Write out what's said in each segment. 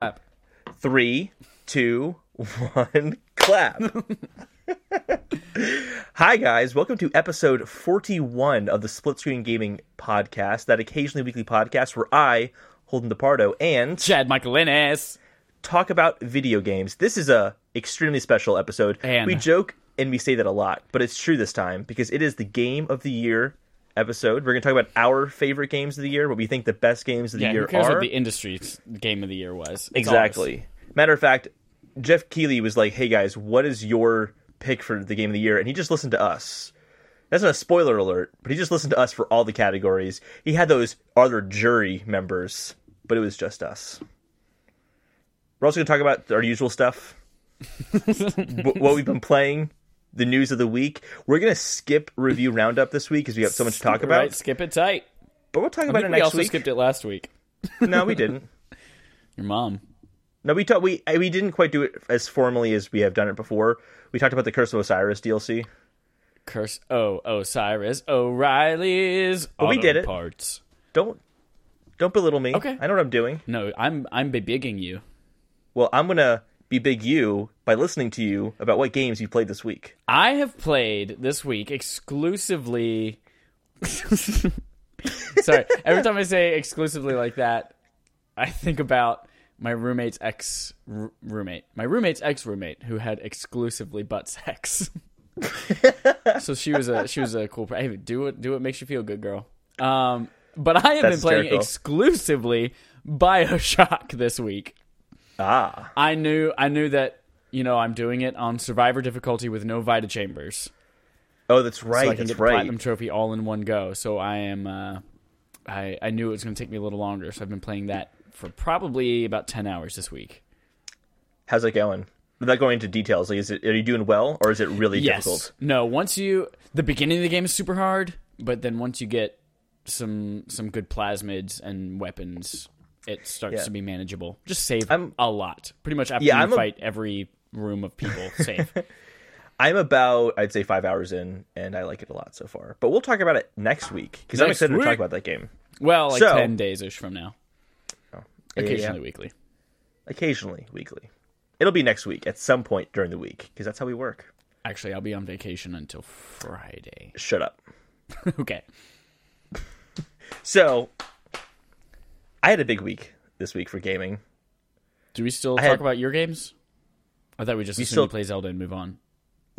Clap. Three, two, one, clap. Hi, guys. Welcome to episode 41 of the Split Screen Gaming Podcast, that occasionally weekly podcast where I, Holden DePardo, and Chad Michael Innes. talk about video games. This is a extremely special episode. And- we joke and we say that a lot, but it's true this time because it is the game of the year episode. We're going to talk about our favorite games of the year, what we think the best games of the Yeah, year who cares are. what the industry's game of the year was? It's Exactly. Matter of fact, Geoff Keighley was like, "Hey guys, what is your pick for the game of the year?" And he just listened to us. That's not a spoiler alert, but he just listened to us for all the categories. He had those other jury members, but it was just us. We're also going to talk about our usual stuff, what we've been playing, the news of the week. We're going to skip review roundup this week because we have so much to talk about. Right, skip it tight. But we'll talk about it we next also week. skipped it last week. No, we didn't. Your mom. No, we talked. We we didn't quite do it as formally as we have done it before. We talked about the Curse of Osiris DLC. Curse. Oh, Osiris. O'Reilly's. But we did it. Parts. Don't don't belittle me. Okay. I know what I'm doing. No, I'm I'm bebigging you. Well, I'm gonna be big you by listening to you about what games you played this week. I have played this week exclusively. Sorry, every time I say exclusively like that, I think about my roommate's ex roommate, my roommate's ex roommate, who had exclusively butt sex. so she was a she was a cool. Hey, do what do what makes you feel good, girl. Um, but I have That's been playing hysterical. exclusively Bioshock this week. Ah, I knew I knew that you know I'm doing it on survivor difficulty with no Vita chambers oh, that's right. so I can that's get the right. platinum trophy all in one go. So I am, uh, I I knew it was going to take me a little longer, so I've been playing that for probably about ten hours this week. How's it going? Without going into details, like, is it are you doing well or is it really Yes. difficult? No. Once you the beginning of the game is super hard, but then once you get some some good plasmids and weapons, it starts Yeah. to be manageable. Just save I'm- a lot. Pretty much after Yeah, you I'm a- fight every room of people, save. I'm about I'd say five hours in, and I like it a lot so far. But we'll talk about it next week because I'm excited to talk about that game. well, like So- ten days ish from now. Oh, yeah, Occasionally yeah. weekly. occasionally weekly. It'll be next week at some point during the week because that's how we work. Actually, I'll be on vacation until Friday. Shut up. okay. So, I had a big week this week for gaming. Do we still I talk had- about your games? I thought we just We still- play Zelda and move on.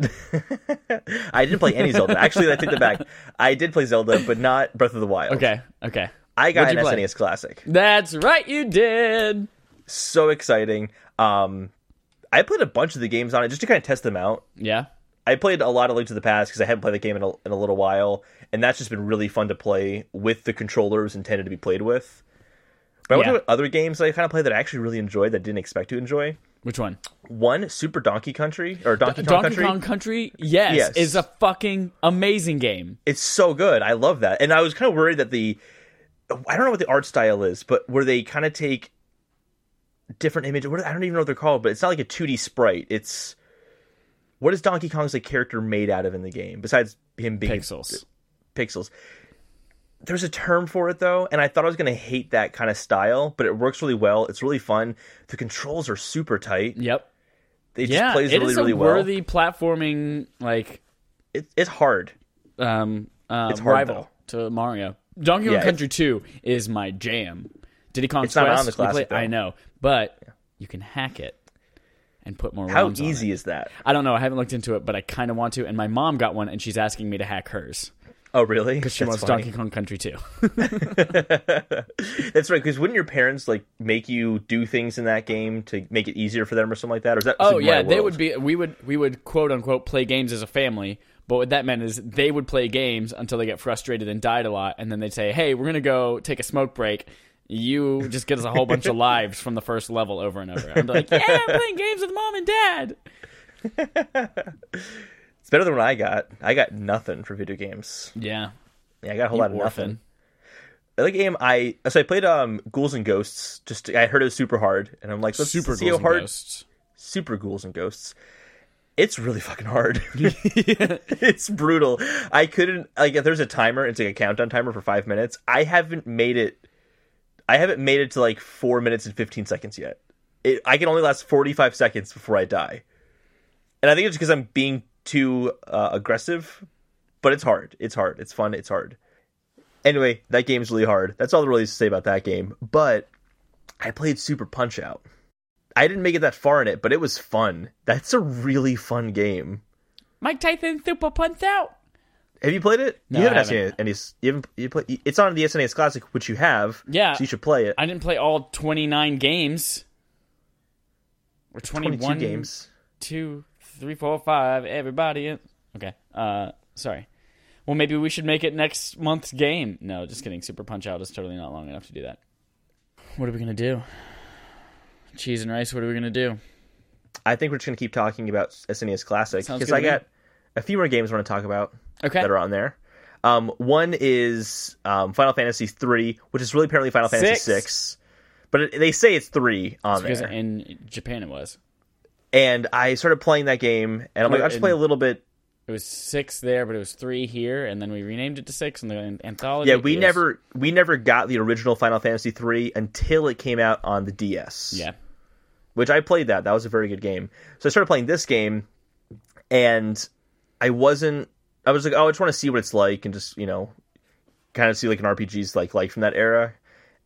I didn't play any Zelda. Actually, I take that back. I did play Zelda, but not Breath of the Wild. Okay, okay. I got an play? SNES Classic. That's right, you did. So exciting. Um, I played a bunch of the games on it just to kind of test them out. Yeah. I played a lot of Link to the Past because I haven't played the game in a, in a little while, and that's just been really fun to play with the controllers intended to be played with. But I Yeah. to other games that I kind of played that I actually really enjoyed that I didn't expect to enjoy. Which one? One, Super Donkey Country or Donkey Kong Donkey Country. Kong Country. Yes, Yes. is a fucking amazing game. It's so good. I love that. And I was kind of worried that the I don't know what the art style is, but where they kind of take different images. What I don't even know what they're called, but it's not like a 2D sprite. It's what is Donkey Kong's like character made out of in the game besides him being Pixels. pixels. There's a term for it though, and I thought I was going to hate that kind of style, but it works really well. It's really fun. The controls are super tight. Yep. It just Yeah, plays it really is a really well. It's worthy platforming like It, it's hard. um, uh, It's hard, rival to Mario. Donkey Kong Yeah, Country Two is my jam. Diddy Kong It's not on the play- classic, though. I know, but you can hack it and put more. How easy is that? I don't know. I haven't looked into it, but I kind of want to. And my mom got one, and she's asking me to hack hers Oh, really? because she That's wants funny. Donkey Kong Country too. That's right. Because wouldn't your parents like make you do things in that game to make it easier for them, or something like that? Or is that oh yeah, they would be. We would we would quote unquote play games as a family. But what that meant is they would play games until they get frustrated and died a lot, and then they'd say, "Hey, we're gonna go take a smoke break. You just get us a whole bunch of lives from the first level over and over." I'm like, "Yeah, I'm playing games with mom and dad." It's better than what I got. I got nothing for video games. Yeah, Yeah, I got a whole you lot of orphan. nothing. The game I so I played um Ghouls and Ghosts. Just I heard it was super hard, and I'm like, let's Super see ghouls how and hard. ghosts. Super Ghouls and Ghosts. It's really fucking hard. it's brutal. I couldn't like if there's a timer, it's like a countdown timer for five minutes. I haven't made it. I haven't made it to like four minutes and fifteen seconds yet. it, I can only last 45 seconds before I die. And I think it's because I'm being too uh, aggressive, but it's hard. It's hard. It's fun. It's hard. Anyway, that game's really hard. That's all there really is to say about that game. But I played Super Punch Out. I didn't make it that far in it, but it was fun. That's a really fun game. Mike Tyson Super Punch Out. Have you played it? No, you haven't, I haven't. Seen any. You haven't. You play, it's on the SNES Classic, which you have. Yeah. So you should play it. I didn't play all 29 games. Or 21 Twenty-two games. two, three, four, five. Everybody. In. Okay. Uh, sorry. Well, maybe we should make it next month's game. No, just kidding. Super Punch Out is totally not long enough to do that. What are we gonna do? Cheese and rice. What are we gonna do? I think we're just gonna keep talking about SNES Classic because I got a few more games I want to talk about Okay. that are on there. Um, one is um, Final Fantasy three, which is really apparently Final Fantasy Six. six, but it, they say it's three on Because there. in Japan it was. And I started playing that game, and I'm like, I'll just play a little bit. It was six there, but it was three here, and then we renamed it to six in the anthology. Yeah, we was- never we never got the original Final Fantasy three until it came out on the DS. Yeah. which I played that. That was a very good game. So I started playing this game, and I wasn't. I was like, oh, I just want to see what it's like, and just you know, kind of see like an RPG's like like from that era.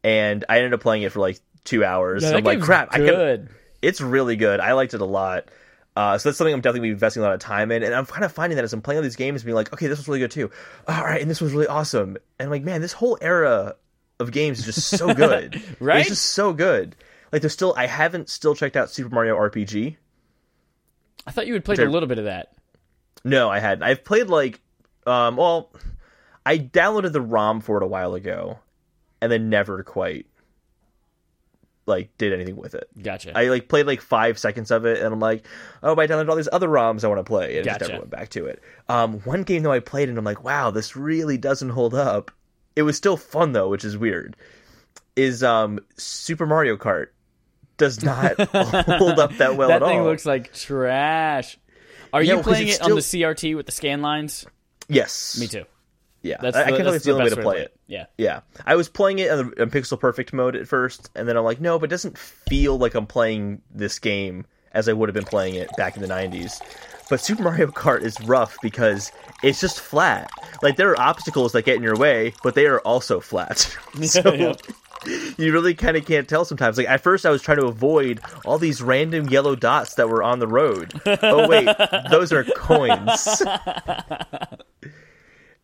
And I ended up playing it for like two hours. Yeah, so I'm like, crap, I could. It's really good. I liked it a lot. Uh, so that's something I'm definitely investing a lot of time in, and I'm kind of finding that as I'm playing all these games, being like, okay, this was really good too. All right, and this was really awesome. And I'm like, man, this whole era of games is just so good. Right? It's just so good. Like there's still, I haven't still checked out Super Mario RPG. I thought you had played a little bit of that. No, I hadn't. I've played like, um, well, I downloaded the ROM for it a while ago, and then never quite like did anything with it. Gotcha. I like played like five seconds of it, and I'm like, oh, but I downloaded all these other ROMs I want to play, and just never went back to it. Um, one game though I played, and I'm like, wow, this really doesn't hold up. It was still fun though, which is weird. Is um Super Mario Kart does not hold up that well that at thing all. looks like trash. Are Yeah, you playing it it's on the CRT with the scan lines? yes, Me too. Yeah, That's I, I can't that's it's the only way best to play it. Yeah. Yeah, I was playing it in, the, in pixel perfect mode at first, and then I'm like, no, but it doesn't feel like I'm playing this game as I would have been playing it back in the '90s. But Super Mario Kart is rough because it's just flat. Like there are obstacles that get in your way, but they are also flat. so Yeah. you really kind of can't tell sometimes. Like at first, I was trying to avoid all these random yellow dots that were on the road. Oh wait, those are coins.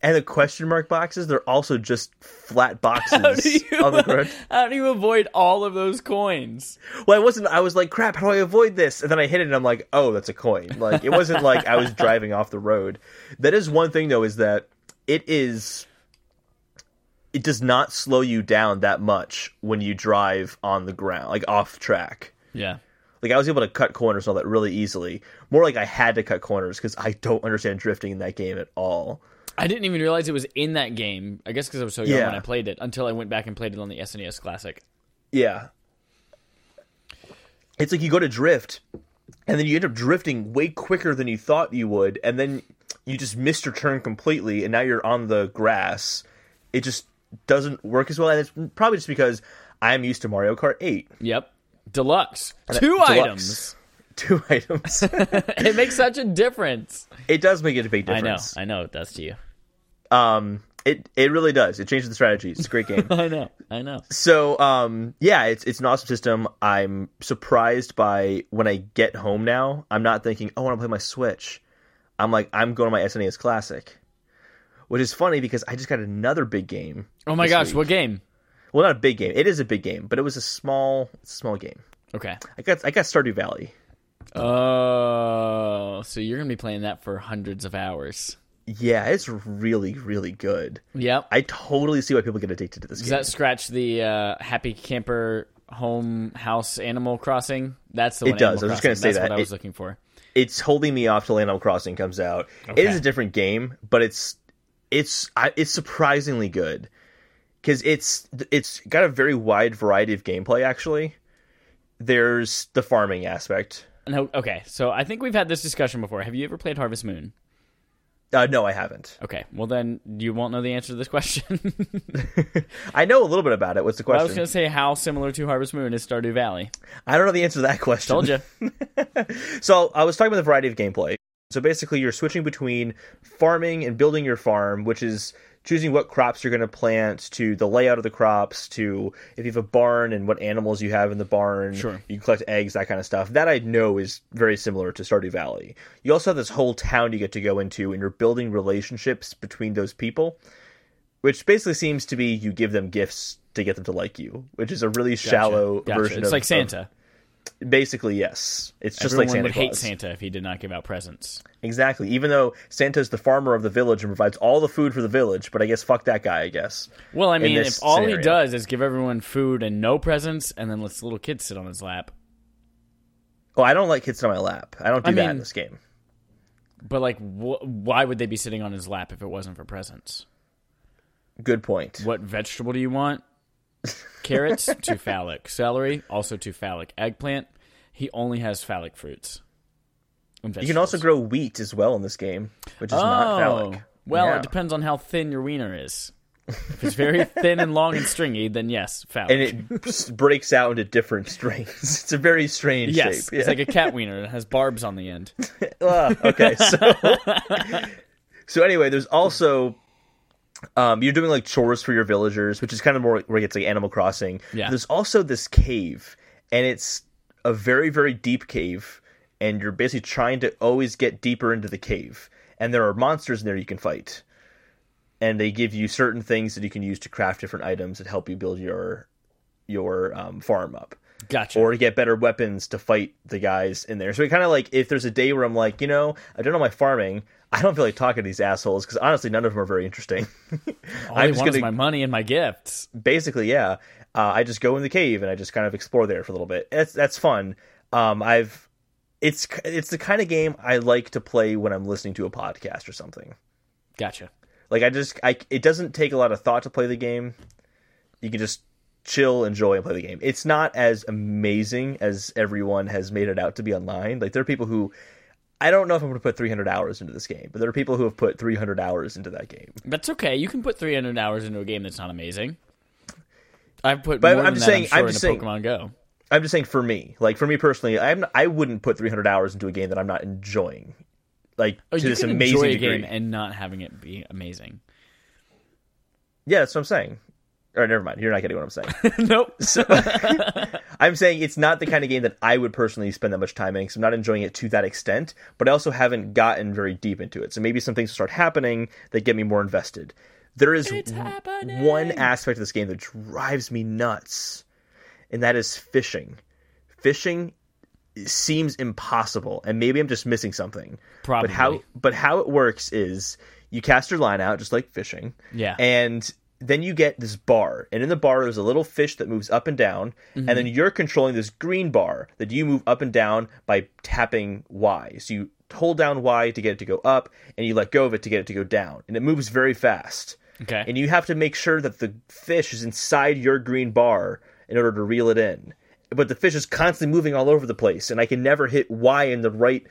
And the question mark boxes, they're also just flat boxes How do you, on the ground. how do you avoid all of those coins? Well, I wasn't. I was like, "Crap! How do I avoid this?" And then I hit it, and I'm like, "Oh, that's a coin." Like it wasn't like I was driving off the road. That is one thing, though, is that it is. It does not slow you down that much when you drive on the ground, like off track. Yeah. Like I was able to cut corners and all that really easily. More like I had to cut corners because I don't understand drifting in that game at all. I didn't even realize it was in that game. I guess because I was so young Yeah. when I played it until I went back and played it on the SNES Classic. Yeah. It's like you go to drift, and then you end up drifting way quicker than you thought you would, and then you just missed your turn completely, and now you're on the grass. It just doesn't work as well, and it's probably just because I'm used to Mario Kart 8. Yep. Deluxe. And Two deluxe. items. Two items. it makes such a difference. it does make it a big difference. I know. I know it does to you. Um, it it really does. It changes the strategy. It's a great game. I know. I know. So, um, yeah, it's it's an awesome system. I'm surprised by when I get home now. I'm not thinking, oh, I want to play my Switch. I'm like, I'm going to my SNES Classic, which is funny because I just got another big game. Oh my gosh, week. what game? Well, not a big game. It is a big game, but it was a small, small game. Okay. I got I got Stardew Valley. Oh, so you're gonna be playing that for hundreds of hours. Yeah, it's really really good. Yep. I totally see why people get addicted to this game. Does game. that scratch the uh, Happy Camper Home House Animal Crossing? That's the It one. does. Animal I was just gonna Crossing. say That's that. what I was It- looking for. it's holding me off till Animal Crossing comes out. It Okay. is a different game, but it's it's I, it's surprisingly good because it's it's got a very wide variety of gameplay. Actually, there's the farming aspect. No, okay, so I think we've had this discussion before. Have you ever played Harvest Moon? Uh, no, I haven't. Okay, well then you won't know the answer to this question. I know a little bit about it. What's the question? I was going to say how similar to Harvest Moon is Stardew Valley. I don't know the answer to that question. Told you. So I was talking about the variety of gameplay. So basically, you're switching between farming and building your farm, which is choosing what crops you're going to plant, to the layout of the crops, to if you have a barn and what animals you have in the barn. Sure. You collect eggs, that kind of stuff. That I know is very similar to Stardew Valley. You also have this whole town you get to go into, and you're building relationships between those people, which basically seems to be you give them gifts to get them to like you, which is a really shallow Gotcha. version It's of like Santa. of- basically, yes. It's just Everyone like Santa would hate Santa if he did not give out presents. Exactly. Even though Santa's the farmer of the village and provides all the food for the village, but I guess fuck that guy. I guess. Well, I mean, if all scenario. he does is give everyone food and no presents, and then lets the little kids sit on his lap, Oh, I don't like kids on my lap. I don't do I that in this game. but like, wh- why would they be sitting on his lap if it wasn't for presents? Good point. What vegetable do you want? Carrots, too phallic. Celery, also too phallic. Eggplant, he only has phallic fruits. You can also grow wheat as well in this game, which is not phallic. Oh, well, Yeah. it depends on how thin your wiener is. If it's very thin and long and stringy, then yes, phallic. And it breaks out into different strings. It's a very strange yes, shape. it's like a cat wiener that has barbs on the end. Ah, okay, so so anyway, there's also um, you're doing like chores for your villagers, which is kind of more where it gets like Animal Crossing. Yeah. There's also this cave, and it's a very very deep cave, and you're basically trying to always get deeper into the cave, and there are monsters in there you can fight, and they give you certain things that you can use to craft different items that help you build your your um, farm up Gotcha. or to get better weapons to fight the guys in there. So it kind of like if there's a day where I'm like, you know, I don't know my farming, I don't feel like talking to these assholes because honestly, none of them are very interesting. all I'm I just want gonna my money and my gifts. basically, yeah, uh, I just go in the cave and I just kind of explore there for a little bit. That's that's fun. Um, I've it's it's the kind of game I like to play when I'm listening to a podcast or something. Gotcha. Like I just I it doesn't take a lot of thought to play the game. You can just chill, enjoy, and play the game. It's not as amazing as everyone has made it out to be online. Like there are people who I don't know if I'm going to put 300 hours into this game, but there are people who have put 300 hours into that game. That's okay. You can put 300 hours into a game that's not amazing. I've put But more I'm than just that, saying- I'm sure, I'm into just saying- Pokemon Go. I'm just saying for me, like for me personally, I'm I wouldn't put 300 hours into a game that I'm not enjoying. Like Oh, to this amazing enjoy a degree. game and not having it be amazing. Yeah, that's what I'm saying. Or never mind, you're not getting what I'm saying. nope. I'm saying it's not the kind of game that I would personally spend that much time in because I'm not enjoying it to that extent, but I also haven't gotten very deep into it. So maybe some things start happening that get me more invested. There is It's w- happening. one aspect of this game that drives me nuts, and that is fishing. Fishing seems impossible, and maybe I'm just missing something. Probably. But how but how it works is you cast your line out just like fishing. Yeah. And then you get this bar, and in the bar there's a little fish that moves up and down, and then mm-hmm. you're controlling this green bar that you move up and down by tapping Y. So you hold down Y to get it to go up, and you let go of it to get it to go down, and it moves very fast. Okay. And you have to make sure that the fish is inside your green bar in order to reel it in. But the fish is constantly moving all over the place, and I can never hit Y in the right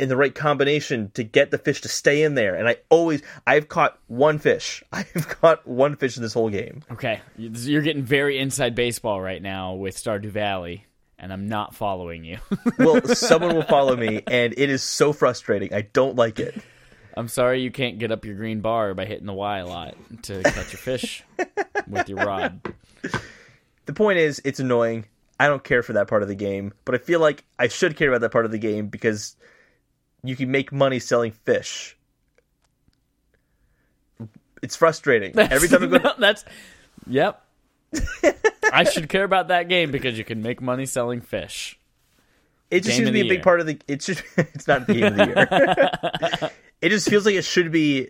in the right combination to get the fish to stay in there. And I always I've caught one fish. I've caught one fish in this whole game. Okay. You're getting very inside baseball right now with Stardew Valley, and I'm not following you. Well, someone will follow me, and it is so frustrating. I don't like it. I'm sorry you can't get up your green bar by hitting the Y a lot to catch your fish with your rod. The point is, it's annoying. I don't care for that part of the game, but I feel like I should care about that part of the game because you can make money selling fish. It's frustrating. Every time I go, No, that's yep. I should care about that game because you can make money selling fish. it just Game seems to be a the big year. part of the. It's just it's not the game of the year. it just feels like it should be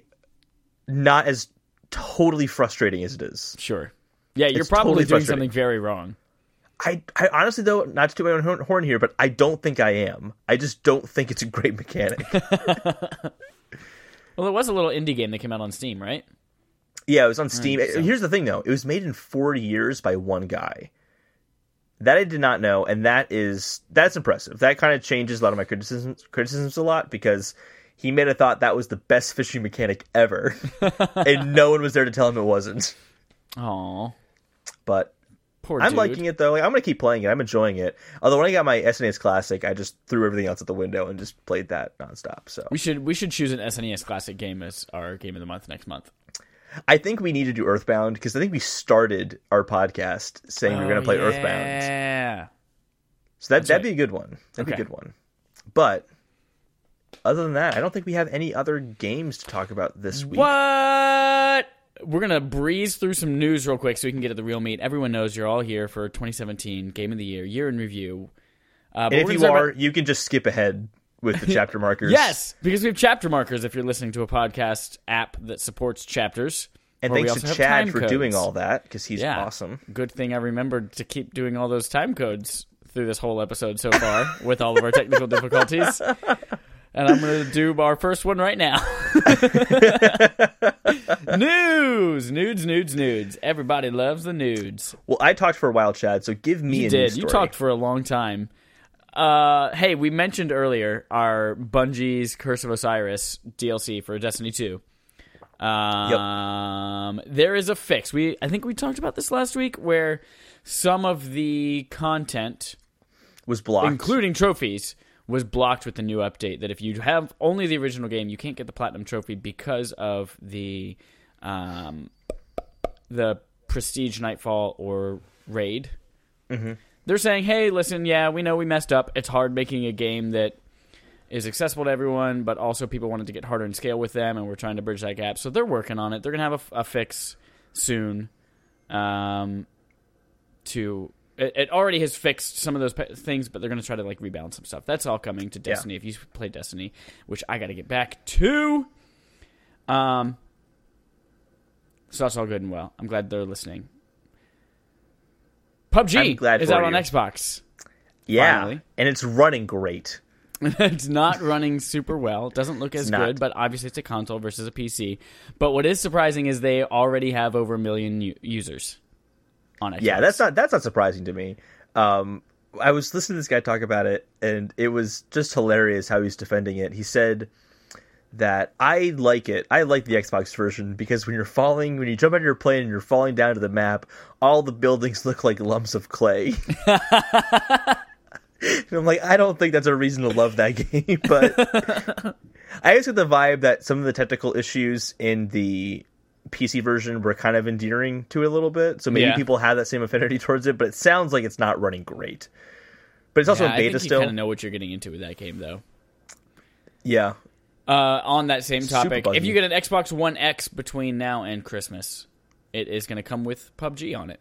not as totally frustrating as it is. Sure. Yeah, you're It's probably totally doing something very wrong. I, I honestly though, not to toot my own horn- horn here, but I don't think I am. I just don't think it's a great mechanic. Well, it was a little indie game that came out on Steam, right? Yeah, it was on Steam. so- Here's the thing, though: it was made in four years by one guy. That I did not know, and that is that's impressive. That kind of changes a lot of my criticisms criticisms a lot because he may have thought that was the best fishing mechanic ever, and no one was there to tell him it wasn't. Aw, But poor I'm dude. liking it though. Like, I'm gonna keep playing it. I'm enjoying it. Although when I got my SNES Classic, I just threw everything else at the window and just played that nonstop. So We should we should choose an SNES Classic game as our game of the month next month. I think we need to do Earthbound because I think we started our podcast saying we were gonna oh, play Oh, Earthbound. Yeah. So that that'd right. be a good one. That'd be a good one. But other than that, I don't think we have any other games to talk about this week. What? We're gonna breeze through some news real quick so we can get to the real meat. Everyone knows you're all here for 2017 Game of the Year, year in review. Uh, And if you are, about- you can just skip ahead with the chapter markers. yes, because we have chapter markers. If you're listening to a podcast app that supports chapters, And thanks to Chad for doing all that because he's Yeah. awesome. Good thing I remembered to keep doing all those time codes through this whole episode so far with all of our technical difficulties. And I'm going to do our first one right now. nudes, nudes, nudes, nudes. Everybody loves the nudes. Well, I talked for a while, Chad. So give me You a did. You talked for a long time. Uh, hey, we mentioned earlier our Bungie's Curse of Osiris DLC for Destiny 2. Um, there is a fix. We I think we talked about this last week where some of the content, was blocked. including trophies, was blocked with the new update. That if you have only the original game, you can't get the platinum trophy because of the um, the prestige nightfall or raid. They're saying, "Hey, listen, yeah, we know we messed up. It's hard making a game that is accessible to everyone, but also people wanted to get harder and scale with them, and we're trying to bridge that gap. So they're working on it. They're gonna have a, a fix soon. Um, to it, it already has fixed some of those pe- things, but they're gonna try to like rebalance some stuff. That's all coming to Destiny. If you play Destiny, which I got to get back to, um, so that's all good and well. I'm glad they're listening. PUBG is out on. Xbox. yeah, finally. and it's running great. it's not running super well. It doesn't look as good, but obviously it's a console versus a PC. But what is surprising is they already have over a million u- users on Xbox. Yeah, that's not that's not surprising to me. Um, I was listening to this guy talk about it, and it was just hilarious how he's defending it. He said that I like it. I like the Xbox version because when you're falling, when you jump out of your plane and you're falling down to the map, all the buildings look like lumps of clay. and I'm like, I don't think that's a reason to love that game, but I just get the vibe that some of the technical issues in the PC version were kind of endearing to it a little bit. So maybe Yeah. people have that same affinity towards it, but it sounds like it's not running great. But it's also Yeah, in I beta think still. you kind of know what you're getting into with that game, though. Yeah. Uh, on that same topic, if you get an Xbox One X between now and Christmas, it is going to come with PUBG on it.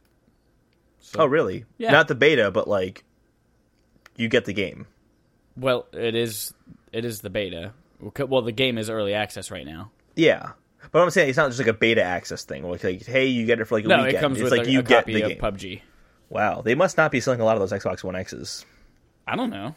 Oh, really? Yeah. Not the beta, but like you get the game. Well, it is. It is the beta. Well, the game is early access right now. Yeah. But I'm saying it's not just like a beta access thing. Like, like hey, you get it for like a No, weekend. it comes it's with like a, you a get copy the of game. PUBG. Wow, they must not be selling a lot of those Xbox One X's. I don't know.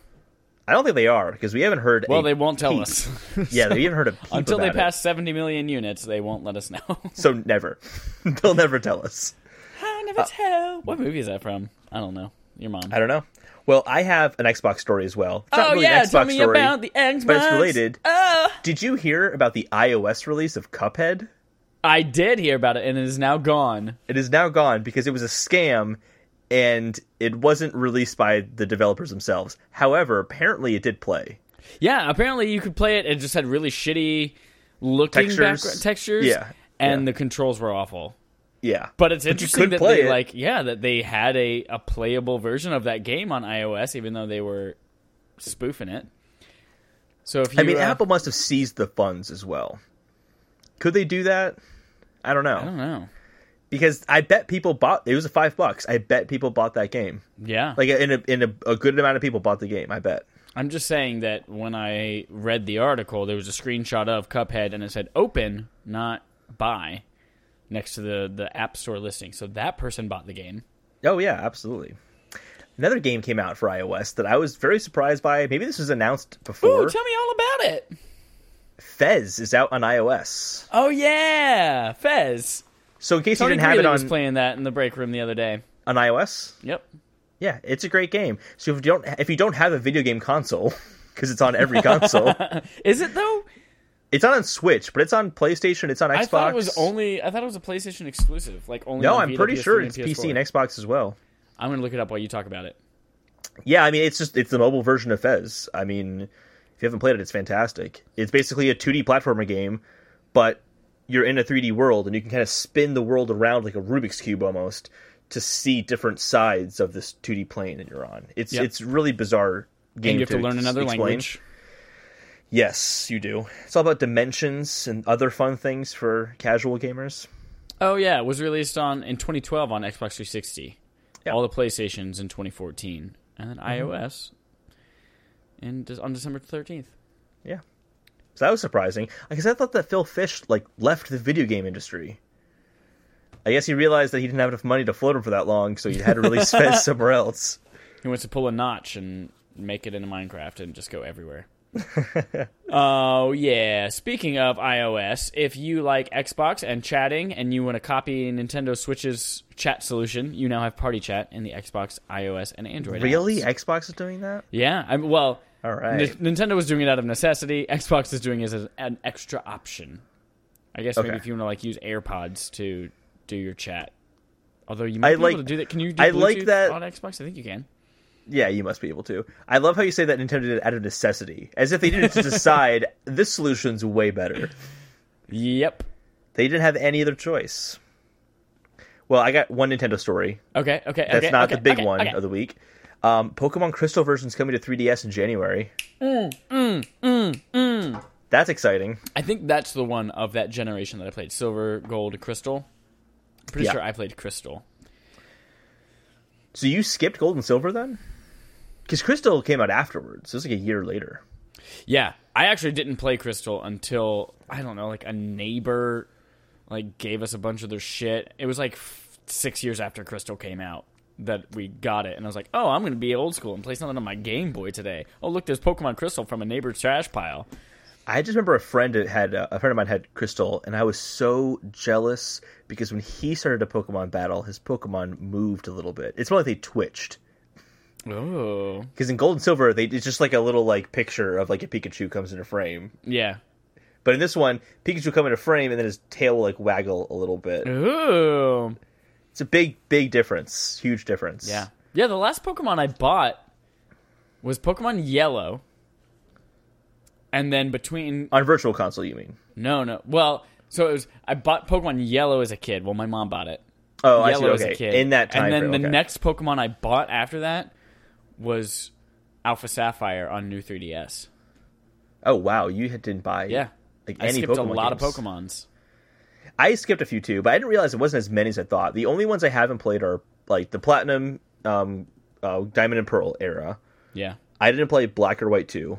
I don't think they are because we haven't heard. Well, they won't tell us. Yeah, they haven't heard a peep Until they about it. pass 70 million units, they won't let us know. So never. They'll never tell us. I never uh, tell. What movie is that from? I don't know. Your mom. I don't know. Well, I have an Xbox story as well. It's not oh really yeah, an Xbox tell me story, about the Xbox. but it's related. Oh. Did you hear about the iOS release of Cuphead? I did hear about it, and it is now gone. It is now gone because it was a scam and it wasn't released by the developers themselves. However, apparently it did play. Yeah, apparently you could play it. It just had really shitty looking Textures. background textures. Yeah, and yeah. the controls were awful. Yeah. But it's interesting could that they it. like, yeah, that they had a, a playable version of that game on iOS, even though they were spoofing it. So if you, I mean, uh, Apple must have seized the funds as well. Could they do that? I don't know. I don't know. Because I bet people bought it was a 5 bucks. I bet people bought that game. Yeah, Like in a in a, a good amount of people bought the game, I bet. I'm just saying that when I read the article, there was a screenshot of Cuphead, and it said "open, not buy," next to the the App Store listing. So that person bought the game. Oh yeah, absolutely. Another game came out for iOS that I was very surprised by. Maybe this was announced before. Ooh, tell me all about it. Fez is out on iOS. Oh yeah, Fez. So in case Tony you didn't have it Greeley was playing that in the break room the other day. on iOS, Yep. yeah, it's a great game. So if you don't if you don't have a video game console because it's on every console, Is it though? It's not on Switch, but it's on PlayStation. It's on Xbox. I thought it was only. I thought it was a PlayStation exclusive. Like only. No, on I'm Vita, pretty PS3, sure it's PS4. PC and Xbox as well. I'm gonna look it up while you talk about it. Yeah, I mean, it's just it's the mobile version of Fez. I mean, if you haven't played it, it's fantastic. It's basically a 2D platformer game, but you're in a 3D world, and you can kind of spin the world around like a Rubik's cube almost to see different sides of this 2D plane that you're on. It's Yep. it's really bizarre game And you have to learn another explain. language. Yes, you do. It's all about dimensions and other fun things for casual gamers. Oh yeah, it was released on in 2012 on Xbox 360. Yeah. All the PlayStations in 2014, and then Mm-hmm. iOS in on December 13th. Yeah. So that was surprising. Because I thought that Phil Fish like left the video game industry. I guess he realized that he didn't have enough money to float him for that long, so he had to release Fez somewhere else. He wants to pull a notch and make it into Minecraft and just go everywhere. Oh yeah. Speaking of iOS, if you like Xbox and chatting and you want to copy Nintendo Switch's chat solution, you now have Party Chat in the Xbox, iOS, and Android. Really? apps. Xbox is doing that? Yeah. I'm, well, All right. N- Nintendo was doing it out of necessity. Xbox is doing it as an extra option. I guess maybe if you want to like use AirPods to do your chat. Although you might I be like- able to do that. Can you do I like that- on Xbox? I think you can. Yeah, you must be able to. I love how you say that Nintendo did it out of necessity, as if they didn't decide this solution's way better. Yep. They didn't have any other choice. Well, I got one Nintendo story. Okay. Okay. That's okay, not okay, the big okay, one of the week. Um, Pokemon Crystal version's coming to 3DS in January. Mm, That's exciting. I think that's the one of that generation that I played. Silver, Gold, Crystal. Pretty Yeah. sure I played Crystal. So you skipped Gold and Silver then? Because Crystal came out afterwards. It was like a year later. Yeah, I actually didn't play Crystal until I don't know, like a neighbor like gave us a bunch of their shit. It was like f- six years after Crystal came out that we got it, and I was like, oh, I'm gonna be old school and play something on my Game Boy today. Oh, look, there's Pokemon Crystal from a neighbor's trash pile. I just remember a friend had uh, a friend of mine had Crystal, and I was so jealous because when he started a Pokemon battle, his Pokemon moved a little bit. It's more like they twitched. Oh, Because in Gold and Silver, they it's just like a little like picture of like a Pikachu comes into frame. yeah. But in this one, Pikachu will come into frame, and then his tail will like waggle a little bit. Ooh. It's a big, big difference. Huge difference. Yeah. Yeah, the last Pokemon I bought was Pokemon Yellow. And then between On Virtual Console, you mean? no, no. Well, so it was I bought Pokemon Yellow as a kid. Well, my mom bought it. Oh, I see. Yellow as Okay, a kid. in that time And then frame, the okay. next Pokemon I bought after that was Alpha Sapphire on new 3DS. Oh wow, you didn't buy Yeah. like I skipped Pokemon a lot games. of Pokemons. I skipped a few too, but I didn't realize it wasn't as many as I thought. The only ones I haven't played are like the Platinum, um, uh, Diamond and Pearl era. Yeah. I didn't play Black or White two,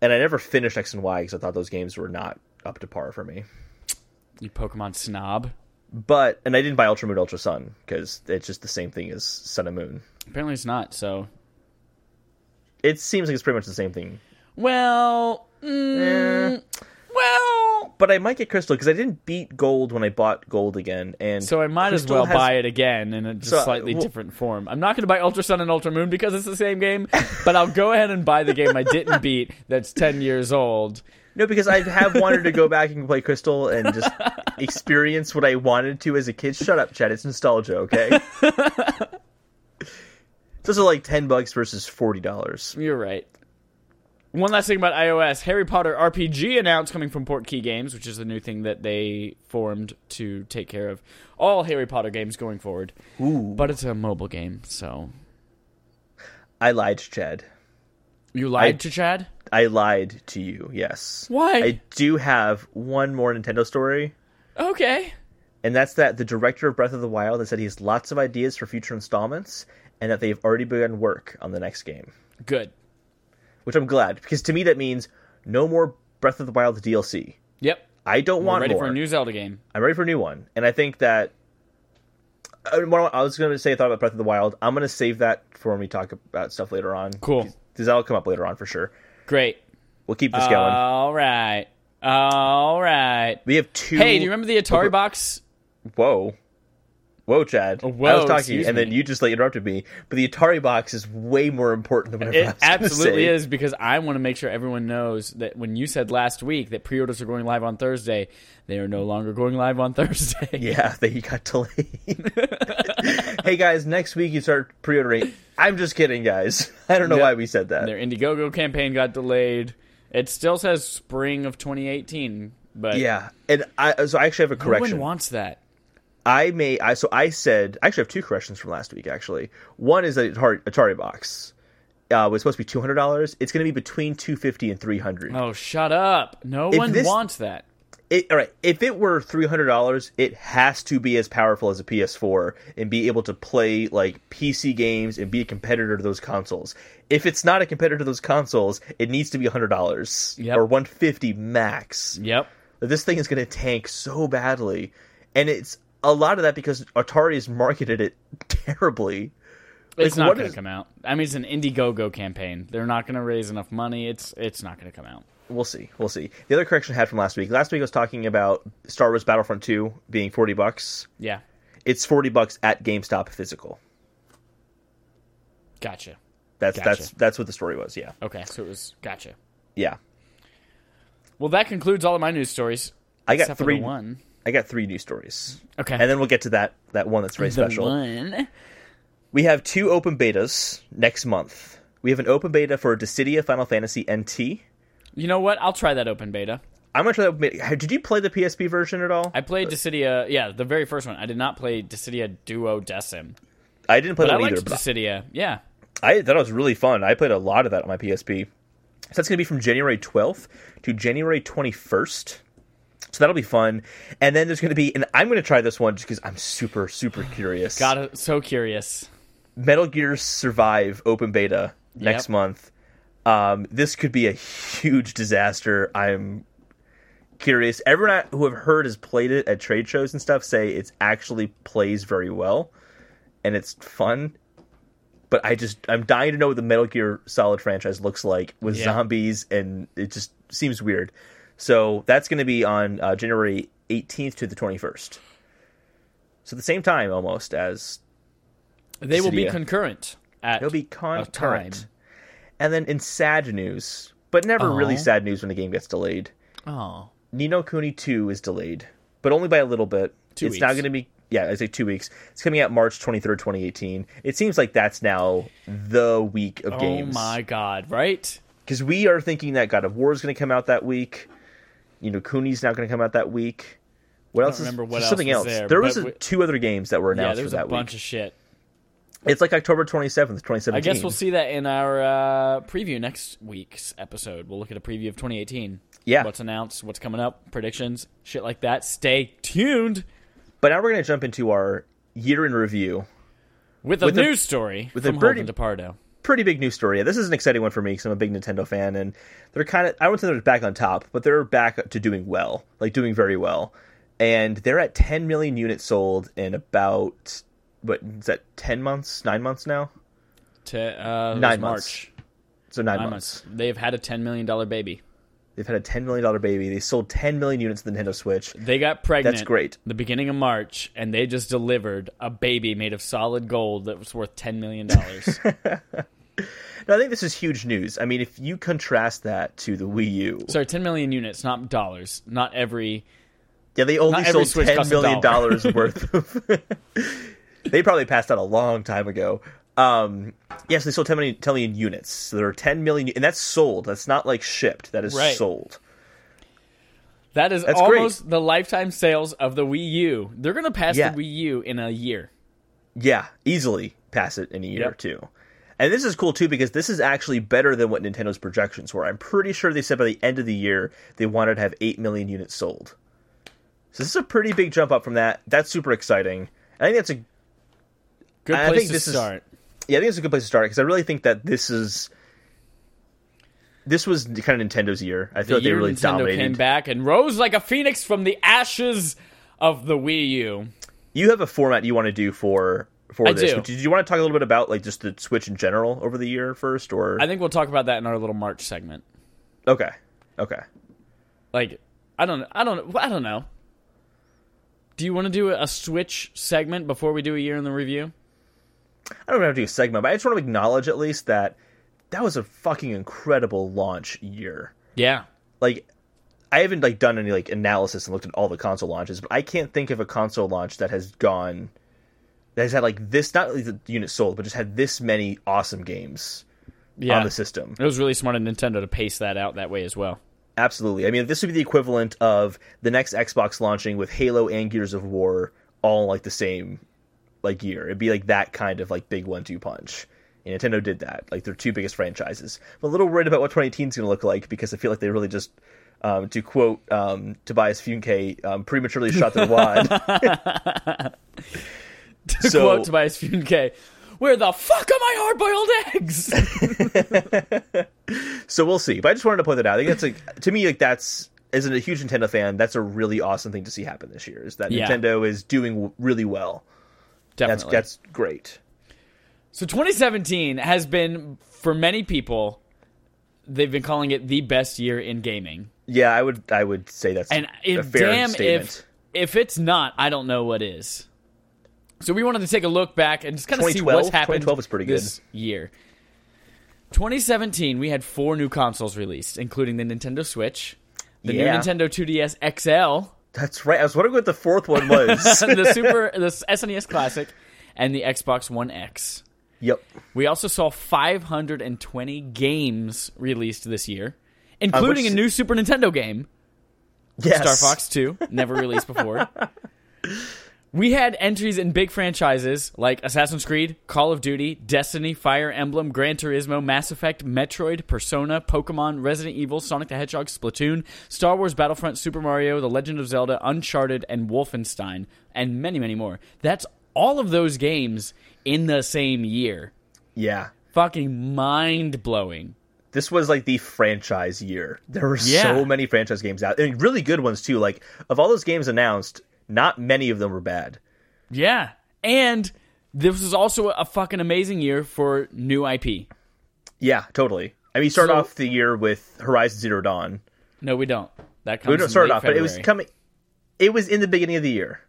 and I never finished X and Y because I thought those games were not up to par for me. You Pokemon snob. But and I didn't buy Ultra Moon, Ultra Sun because it's just the same thing as Sun and Moon. Apparently it's not, so It seems like it's pretty much the same thing. well, mm, Eh. well, But I might get Crystal because I didn't beat Gold when I bought Gold again, and So I might as well has- buy it again in a just So, slightly well- different form. I'm not going to buy Ultra Sun and Ultra Moon because it's the same game, but I'll go ahead and buy the game I didn't beat that's 10 years old. No, because I have wanted to go back and play Crystal and just experience what I wanted to as a kid. Shut up, Chad. It's nostalgia, okay? it's also like ten bucks versus forty dollars. You're right. One last thing about iOS Harry Potter RPG announced coming from Portkey Games, which is the new thing that they formed to take care of all Harry Potter games going forward. Ooh, But it's a mobile game, so. I lied to Chad. You lied I- to Chad? I lied to you. Yes. Why? I do have one more Nintendo story, Okay. and that's that the director of Breath of the Wild has said he has lots of ideas for future installments, and that they've already begun work on the next game. Good. Which I'm glad because to me that means no more Breath of the Wild DLC. Yep. I don't We're want ready more. for a new Zelda game. I'm ready for a new one, and I think that. I was going to say, I thought about Breath of the Wild. I'm going to save that for when we talk about stuff later on. Cool. Because that'll come up later on for sure. Great. We'll keep this going. All right. All right. We have two. Hey, do you remember the Atari box? Whoa. Whoa, Chad. Oh, I whoa, was talking, and then you just like interrupted me. But the Atari box is way more important than whatever I It was gonna absolutely say. is because I want to make sure everyone knows that when you said last week that pre-orders are going live on Thursday, they are no longer going live on Thursday. Yeah, they got delayed. hey guys, next week you start pre-ordering. I'm just kidding, guys. I don't know why we said that. Their Indiegogo campaign got delayed. It still says spring of 2018, but Yeah, and I so I actually have a correction. no one wants that. I may I so I said I actually have two corrections from last week. Actually, one is that Atari, Atari box uh, was supposed to be two hundred dollars. It's going to be between two fifty and three hundred. Oh, shut up! No If one this- wants that. It, all right, if it were three hundred dollars, it has to be as powerful as a PS4 and be able to play like PC games and be a competitor to those consoles. If it's not a competitor to those consoles, it needs to be hundred dollars Yep. or one fifty max. Yep. This thing is going to tank so badly, and it's a lot of that because Atari has marketed it terribly. It's not going to is- come out. I mean, it's an Indiegogo campaign. They're not going to raise enough money. It's it's not going to come out. We'll see. We'll see. The other correction I had from last week. Last week I was talking about Star Wars Battlefront 2 being 40 bucks. Yeah. It's 40 bucks at GameStop physical. Gotcha. That's Gotcha. that's that's what the story was. Yeah. Okay, so it was gotcha. Yeah. Well, that concludes all of my news stories. I got three one. I got three news stories. Okay. And then we'll get to that that one that's very the special. one. We have two open betas next month. We have an open beta for Dissidia Final Fantasy NT. You know what? I'll try that open beta. I'm gonna try that open beta. Did you play the PSP version at all? I played Dissidia. Yeah, the very first one. I did not play Dissidia Duodecim, I didn't play but that I either. But Dissidia. Yeah. I thought it was really fun. I played a lot of that on my PSP. So that's going to be from January 12th to January 21st. So that'll be fun. And then there's going to be, and I'm going to try this one just because I'm super, super curious. Got it. So curious. Metal Gear Survive open beta next Yep. month. Um, this could be a huge disaster. I'm curious. Everyone I- who have heard has played it at trade shows and stuff say it's actually plays very well and it's fun. But I just I'm dying to know what the Metal Gear Solid franchise looks like with Yeah. zombies, and it just seems weird. So that's going to be on uh, January 18th to the 21st. So the same time almost as They will be concurrent at It'll be concurrent. And then in sad news, but never really sad news when the game gets delayed. Oh. Ni no Kuni 2 is delayed, but only by a little bit. Two it's now going to be yeah, I say 2 weeks. It's coming out March 23rd, 2018. It seems like that's now the week of games. Oh games. my god! Right? Cuz we are thinking that God of War is going to come out that week. You know, Cooney's not going to come out that week. What else remember is what else something was else? there, there was a, we- two other games that were announced Yeah. announced There's for a that bunch week. of shit. It's like October 27th, 2017. I guess we'll see that in our uh, preview next week's episode. We'll look at a preview of 2018. Yeah. What's announced, what's coming up, predictions, shit like that. Stay tuned But now we're going to jump into our year in review. with a With a- news story with a from birdie- Holden DePardo. Pretty big news story. This is an exciting one for me because I'm a big Nintendo fan, and they're kind of—I wouldn't say they're back on top, but they're back to doing well, like doing very well. And they're at 10 million units sold in about what is that? 10 months, nine months now. To, uh, Nine March. So nine, Nine months. months. They've had a $10 million baby. They've had a 10 million dollar baby. They sold 10 million units of the Nintendo Switch. They got pregnant. That's great. The beginning of March, and they just delivered a baby made of solid gold that was worth $10 million. Now, I think this is huge news. I mean, if you contrast that to the Wii U, Sorry, 10 million units, not dollars. Not every. Yeah, they only sold Switch ten million dollar. worth. Of... they probably passed out a long time ago. Um, yes, they sold 10 million, 10 million units. So there are 10 million, and that's sold. That's not like shipped. That is Right. sold. That is That's great. almost the lifetime sales of the Wii U. They're going to pass Yeah. the Wii U in a year. Yeah, easily pass it in a year Yep. or two. And this is cool too because this is actually better than what Nintendo's projections were. I'm pretty sure they said by the end of the year they wanted to have 8 million units sold. So this is a pretty big jump up from that. That's super exciting. And I think that's a Good I place think to this is- start. yeah, I think it's a good place to start because I really think that this is this was kind of Nintendo's year. I The feel like they really Nintendo dominated. came back and rose like a phoenix from the ashes of the Wii U. You have a format you want to do for for I this. do. You want to talk a little bit about like just the Switch in general over the year first, or I think we'll talk about that in our little March segment. okay, okay, Like, I don't, I don't, I don't know. Do you want to do a Switch segment before we do a year in the review? I don't have to do a segment, but I just want to acknowledge at least that that was a fucking incredible launch year. Yeah. Like I haven't like done any like analysis and looked at all the console launches, but I can't think of a console launch that has gone that has had like this not only the unit sold, but just had this many awesome games Yeah. on the system. It was really smart of Nintendo to pace that out that way as well. Absolutely. I mean, this would be the equivalent of the next Xbox launching with Halo and Gears of War all like the same like year. It'd be like that kind of like big one-two punch. And Nintendo did that. Like their two biggest franchises. I'm a little worried about what 2018 is going to look like because I feel like they really just, um, to quote um, Tobias Funke, um, prematurely shot their wad. To So- quote Tobias Funke, "Where the fuck are my hard-boiled eggs?" so we'll see. But I just wanted to point that out. I think that's like to me like that's as a huge Nintendo fan, that's a really awesome thing to see happen this year. Is that Yeah. Nintendo is doing really well. That's Definitely. that's great. So 2017 has been for many people they've been calling it the best year in gaming. Yeah, I would I would say that's And a if, fair damn statement. if if it's not, I don't know what is. So we wanted to take a look back and just kind of see what's happened 2012 was pretty good. this year. 2017, we had four new consoles released, including the Nintendo Switch, the Yeah. new Nintendo 2DS XL, That's right. I was wondering what the fourth one was. the Super, the SNES Classic, and the Xbox One X. yep. We also saw 520 games released this year, including a new Super Nintendo game, Yes. Star Fox 2, never released before. We had entries in big franchises like Assassin's Creed, Call of Duty, Destiny, Fire Emblem, Gran Turismo, Mass Effect, Metroid, Persona, Pokemon, Resident Evil, Sonic the Hedgehog, Splatoon, Star Wars Battlefront, Super Mario, The Legend of Zelda, Uncharted, and Wolfenstein, and many, many more. That's all of those games in the same year. Yeah. Fucking mind blowing. This was like the franchise year. There were Yeah. so many franchise games out, and really good ones too. Like of all those games announced, not many of them were bad. Yeah. And this was also a fucking amazing year for new IP. Yeah, totally. I mean, you start So- off the year with Horizon Zero Dawn. No, we don't. That comes We don't start off, but it was coming. It was in the beginning of the year.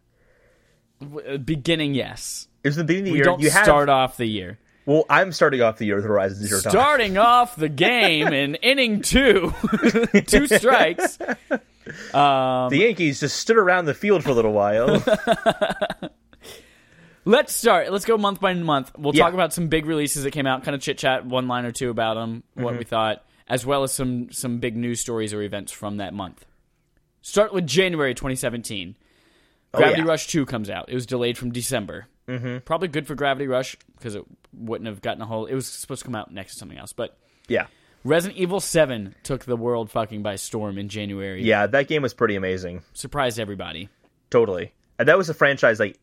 Uh, beginning. Yes, It was in the beginning of the we year. don't you have start off the year. well. I'm starting off the year with Horizon Zero Dawn. Starting off the game in inning two, two strikes. the Yankees just stood around the field for a little while. Let's start. Let's go month by month. We'll Yeah. talk about some big releases that came out, kind of chit chat one line or two about them, what Mm-hmm. we thought, as well as some some big news stories or events from that month. Start with January 2017. Gravity Oh, yeah. Rush 2 comes out. It was delayed from December. Mm-hmm. Probably good for Gravity Rush because it wouldn't have gotten a whole. It was supposed to come out next to something else, but yeah, Resident Evil 7 took the world fucking by storm in January. yeah, that game was pretty amazing. Surprised everybody. Totally. And that was a franchise like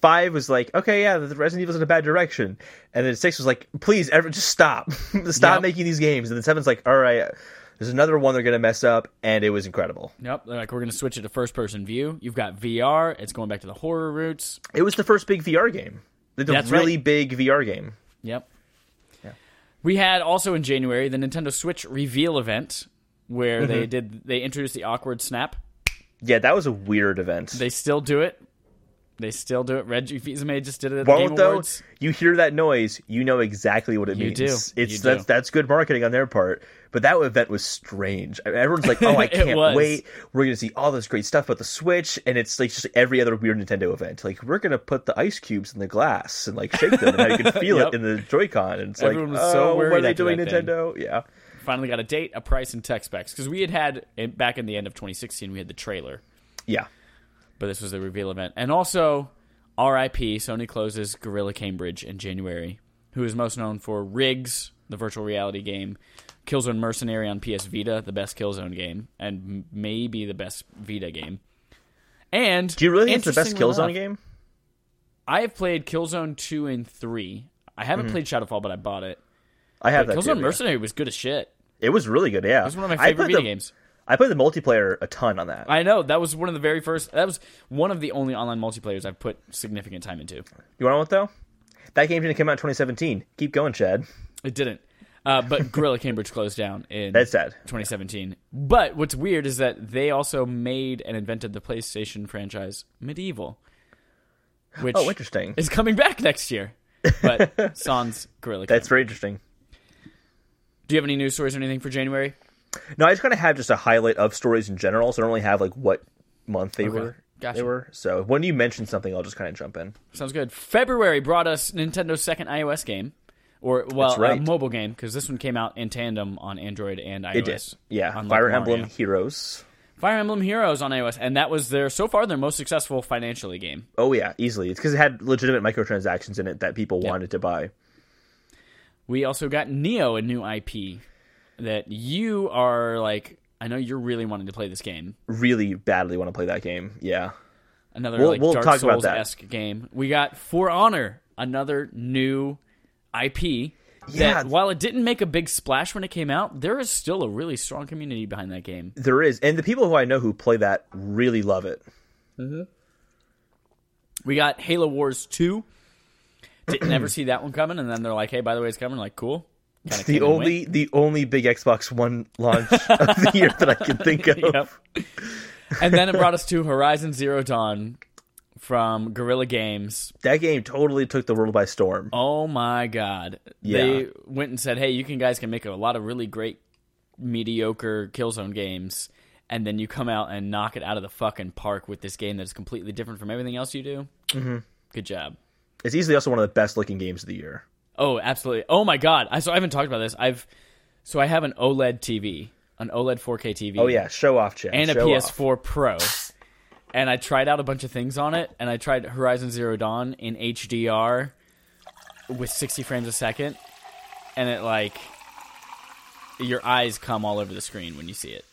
five was like, okay, yeah, the Resident Evil's in a bad direction, and then six was like, please, ever just stop, stop Yep. making these games. And then seven's like, all right, there's another one they're gonna mess up, and it was incredible. Yep. They're like, we're going to switch it to first person view. You've got VR. It's going back to the horror roots. It was the first big VR game, a That's really right. big VR game. Yep. We had also in January the Nintendo Switch reveal event where they mm-hmm. did they introduced the awkward snap. Yeah, that was a weird event. They still do it. They still do it. Reggie Fils-Aimé just did it at the Game though, Awards. you hear that noise, you know exactly what it You means. do. It's You that's do. that's good marketing on their part. But that event was strange. Everyone's like, "Oh, I can't wait! We're gonna see all this great stuff about the Switch." And it's like just every other weird Nintendo event. Like we're gonna put the ice cubes in the glass and like shake them, and you can feel Yep. it in the Joy-Con. And it's Everyone like, was so oh, what are they doing, that thing. Nintendo? Yeah, Finally got a date, a price, and tech specs because we had had back in the end of 2016 we had the trailer, yeah, but this was the reveal event. And also, R.I.P. Sony closes Guerrilla Cambridge in January, who is most known for Rigs, the virtual reality game, Killzone Mercenary on PS Vita, the best Killzone game, and m- maybe the best Vita game. And Do you really think it's the best Killzone enough, game? I have played Killzone two and three. I haven't Mm-hmm. played Shadowfall, but I bought it. I have But that. Killzone too, yeah. Mercenary was good as shit. It was really good. Yeah, It was one of my favorite video the, games. I played the multiplayer a ton on that. I know that was one of the very first. That was one of the only online multiplayers I've put significant time into. You want to know what though? That game didn't come out in 2017. Keep going, Chad. It didn't. Uh, but Guerrilla Cambridge closed down in That's sad. 2017. But what's weird is that they also made and invented the PlayStation franchise MediEvil, which Oh, interesting. is coming back next year. But sans Guerrilla. That's Cambridge. very interesting. Do you have any news stories or anything for January? No, I just kind of have just a highlight of stories in general, so I don't really have like what month they Okay. were. Gotcha. They were. So when you mention something, I'll just kind of jump in. Sounds good. February brought us Nintendo's second iOS game, or well, right. a mobile game because this one came out in tandem on Android and iOS. It did. Yeah, Fire Mario. Emblem Heroes. Fire Emblem Heroes on iOS, and that was their so far their most successful financially game. Oh yeah, easily. It's because it had legitimate microtransactions in it that people wanted to buy. We also got Nioh, a new IP that you are like. I know you're really wanting to play this game. Really badly want to play that game. Yeah. Another We'll- like we'll Dark talk about Souls that. esque game. We got For Honor, another new IP. Yeah. That while it didn't make a big splash when it came out, there is still a really strong community behind that game. There is, and the people who I know who play that really love it. Mhm. We got Halo Wars 2. Didn't ever see that one coming, and then they're like, "Hey, by the way, it's coming." Like, cool. Kinda The only the only big Xbox One launch of the year that I can think of. Yep. and then it brought us to Horizon Zero Dawn from Guerrilla Games. That game totally took the world by storm. Oh my god! Yeah. They went and said, "Hey, you can guys can make a lot of really great mediocre Killzone games." And then you come out and knock it out of the fucking park with this game that's completely different from everything else you do. Mm-hmm. Good job. It's easily also one of the best looking games of the year. Oh, absolutely. Oh my god. I so I haven't talked about this. I've so I have an OLED TV, an OLED 4K TV. Oh yeah, show off, Chad. And a show off. PS4 Pro. And I tried out a bunch of things on it, and I tried Horizon Zero Dawn in HDR with 60 frames a second, and it like your eyes come all over the screen when you see it.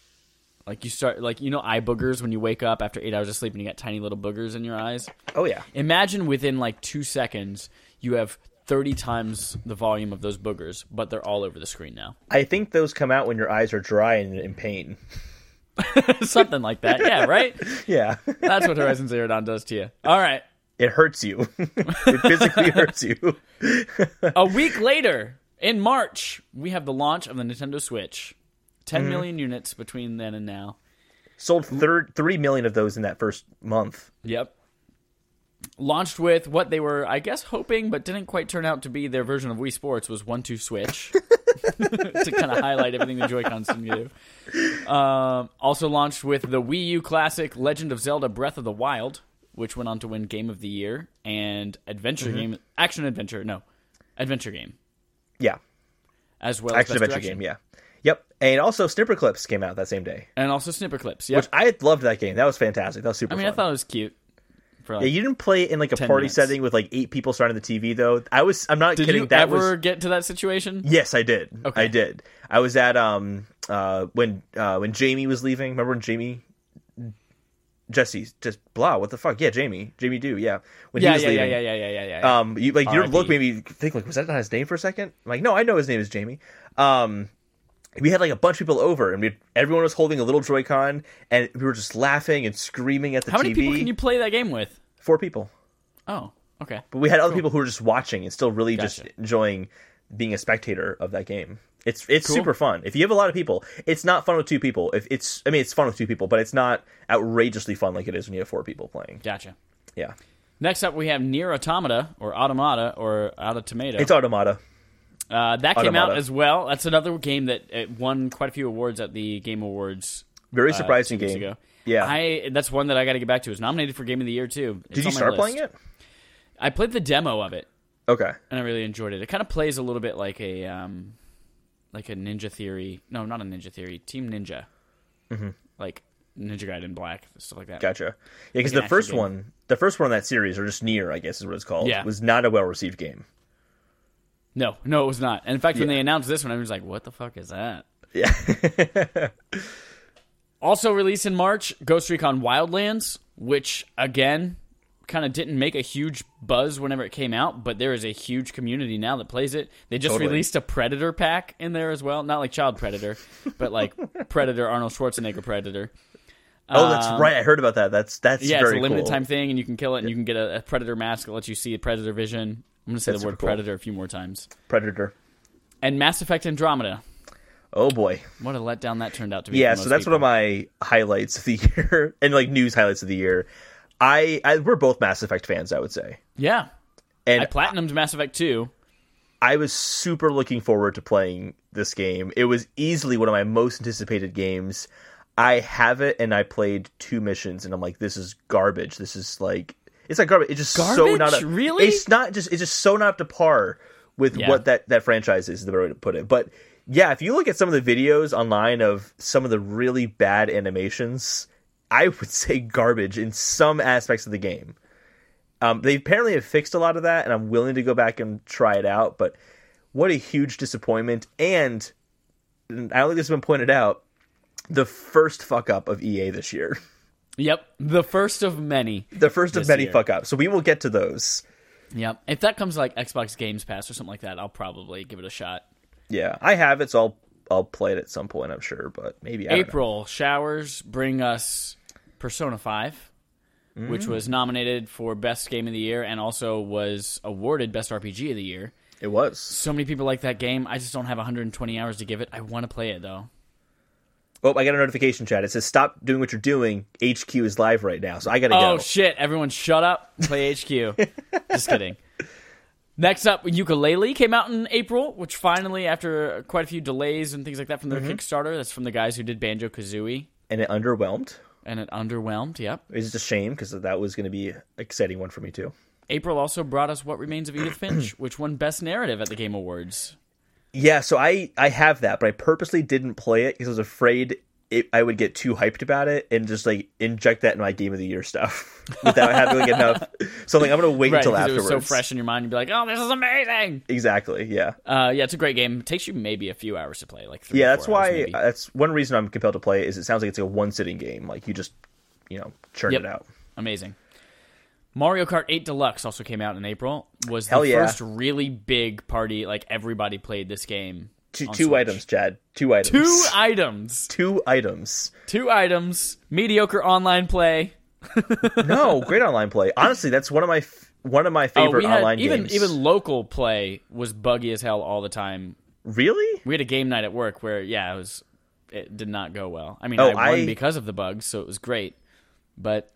Like you start like you know eye boogers when you wake up after 8 hours of sleep and you got tiny little boogers in your eyes. Oh yeah, Imagine within like 2 seconds you have 30 times the volume of those boogers, but they're all over the screen now. I think those come out when your eyes are dry and in pain. Something like that. Yeah, right? Yeah, That's what Horizon Zero Dawn does to you. All right. it hurts you. it physically hurts you. A week later, in March, we have the launch of the Nintendo Switch. 10 mm-hmm. million units between then and now. Sold thir- three million of those in that first month. Yep. Launched with what they were, I guess, hoping, but didn't quite turn out to be their version of Wii Sports was one two switch to kind of highlight everything the Joy Cons can do. Um, also launched with the Wii U classic Legend of Zelda: Breath of the Wild, which went on to win Game of the Year and Adventure Game, Action Adventure, no, Adventure Game, Yeah, as well action Best adventure Direction. game. Yeah, yep. And also, Snipperclips came out that same day, and also Snipperclips. Yep. which I loved that game. That was fantastic. That was super. I mean, fun. I thought it was cute. Like, Yeah, you didn't play it in like a party minutes. setting with like eight people surrounding the TV though. I was. I'm not kidding did kidding. you that ever was. get to that situation? Yes, I did. Okay. I did. I was at um uh when uh when Jamie was leaving. Remember when Jamie Jesse just blah. What the fuck? Yeah, Jamie. Jamie do. Yeah. When Yeah, he was yeah, yeah, leaving. yeah, yeah, yeah, yeah, yeah. Um, you like your R.I.P. look made me think like was that not his name for a second? I'm like, no, I know his name is Jamie. Um, we had like a bunch of people over, and we everyone was holding a little Joy-Con, and we were just laughing and screaming at the How TV. many people can you play that game with? Four people, Oh, okay. but we had other people who were just watching and still really just Gotcha. enjoying being a spectator of that game. It's it's Cool. super fun. If you have a lot of people, it's not fun with two people. If it's, I mean, it's fun with two people, but it's not outrageously fun like it is when you have four people playing. Gotcha. Yeah, Next up, we have NieR Automata or Automata or Auto Tomato. it's Automata. Uh, that came out as well. That's another game that uh, won quite a few awards at the Game Awards. Very uh, surprising weeks game. ago. Yeah. I that's one that I got to get back to. It's nominated for Game of the Year too. It's Did you start list. playing it? I played the demo of it Okay. and I really enjoyed it. It kind of plays a little bit like a um, like a Ninja Theory. No, not a Ninja Theory. Team Ninja. Mm-hmm. Like Ninja Gaiden Black stuff like that. Gotcha. Yeah, because Like the first game. one, the first one in that series, or just NieR, I guess is what it's called, Yeah. was not a well received game. No, no, it was not. And in fact, when Yeah. they announced this one, I was like, "What the fuck is that?" Yeah. Also released in March, Ghost Recon Wildlands, which again kind of didn't make a huge buzz whenever it came out, but there is a huge community now that plays it. They just Totally. released a Predator pack in there as well, not like Child Predator, but like Predator Arnold Schwarzenegger Predator. oh, that's Um, right. I heard about that. That's that's Yeah, it's a limited cool. time thing, and you can kill it, and you can get a, a Predator mask that lets you see Predator vision. I'm going to say That's the word cool. Predator a few more times. Predator. and Mass Effect Andromeda. Oh boy. What a letdown that turned out to be. Yeah, so that's people. one of my highlights of the year and like news highlights of the year. I, I we're both Mass Effect fans, I would say. Yeah, And I platinumed Mass Effect 2. I was super looking forward to playing this game. It was easily one of my most anticipated games. I have it and I played two missions and I'm like, this is garbage. This is like it's like garbage. It's just so not up, Really? It's not just it's just so not up to par with Yeah. what that that franchise is. is The better way to put it, but yeah, if you look at some of the videos online of some of the really bad animations, I would say garbage in some aspects of the game. Um, they apparently have fixed a lot of that, and I'm willing to go back and try it out. But what a huge disappointment! And I don't think this has been pointed out. The first fuck up of EA this year, Yep, the first of many. the first of many year. fuck ups. So we will get to those. Yep. If that comes like Xbox Games Pass or something like that, I'll probably give it a shot. Yeah, I have it, so I'll I'll play it at some point. I'm sure, but maybe I don't know. April showers bring us Persona 5, which Mm. was nominated for Best Game of the Year and also was awarded Best RPG of the Year. It was. So many people like that game. I just don't have 120 hours to give it. I want to play it though. Oh, I got a notification chat. It says stop doing what you're doing. HQ is live right now, so I gotta go. Oh go. shit! Everyone, shut up. Play HQ. Just kidding. Next up, Yooka-Laylee came out in April, which finally, after quite a few delays and things like that from their Mm-hmm. Kickstarter, that's from the guys who did Banjo Kazooie, and it underwhelmed. and it underwhelmed. Yep. It's just a shame because that was going to be an exciting one for me too. April also brought us What Remains of Edith Finch, which won Best Narrative at the Game Awards. Yeah, so I I have that, but I purposely didn't play it because I was afraid it, I would get too hyped about it and just like inject that in my game of the year stuff without having like enough. So like I'm gonna wait Right, until because it afterwards. was so fresh in your mind. You'd be like, "Oh, this is amazing!" Exactly. Yeah. Uh, yeah, it's a great game. It takes you maybe a few hours to play, like three. Yeah. That's hours, why. maybe. That's one reason I'm compelled to play it. Is it sounds like it's a one sitting game. Like you just you know churn Yep. it out. Amazing. Mario Kart 8 Deluxe also came out in April. Was the yeah. first really big party. Like everybody played this game. Two, two items, Chad. Two items. Two items. Two items. Two items. Mediocre online play. No, great online play. Honestly, that's one of my f- one of my Oh, favorite had online even games. even local play was buggy as hell all the time. really? We had a game night at work where yeah, it was it did not go well. I mean, Oh, I won I- because of the bugs, so it was great. But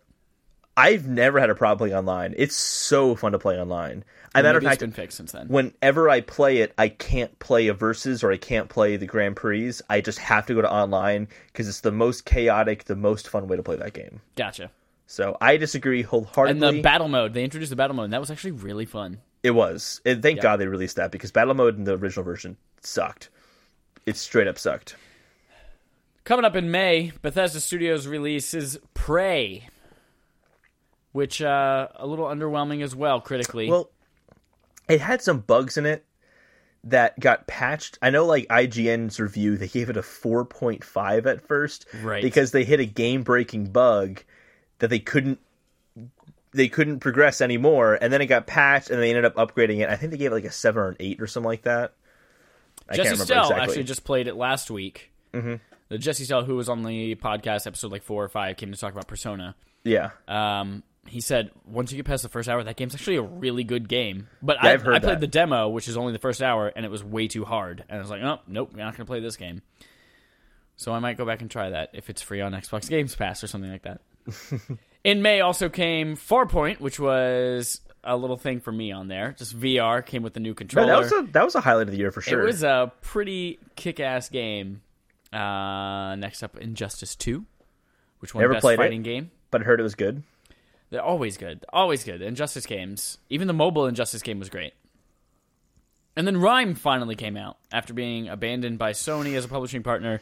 I've never had a problem playing online. It's so fun to play online. As a matter of fact, been fixed since then. whenever I play it, I can't play a versus or I can't play the Grand Prix. I just have to go to online because it's the most chaotic, the most fun way to play that game. Gotcha. So I disagree And wholeheartedly. the battle mode, they introduced the battle mode, and that was actually really fun. it was. And thank God they released that because battle mode in the original version sucked. It straight up sucked. Coming up in May, Bethesda Studios releases Prey, which uh, a little underwhelming as well critically. Well, it had some bugs in it that got patched. I know, like IGN's review, they gave it a 4.5 at first, Right. Because they hit a game-breaking bug that they couldn't they couldn't progress anymore, and then it got patched, and they ended up upgrading it. I think they gave it like a seven or an eight or something like that. I Jesse can't Stell exactly. actually just played it last week. Mm-hmm. The Jesse Stell, who was on the podcast episode like four or five, came to talk about Persona. yeah, Um, he said once you get past the first hour, that game's actually a really good game. But Yeah, I, I've heard I played that. the demo, which is only the first hour, and it was way too hard. And I was like, oh, nope, you're not going to play this game. So I might go back and try that if it's free on Xbox Games Pass or something like that. In May also came Farpoint, which was a little thing for me on there. Just VR came with the new Man, controller. that was a that was a highlight of the year for sure. It was a pretty kick-ass game. Uh, next up, Injustice Two, which won Never best played it. fighting game. but I heard it was good. They're always good, always good. Injustice games, even the mobile Injustice game was great. And then RiME finally came out after being abandoned by Sony as a publishing partner,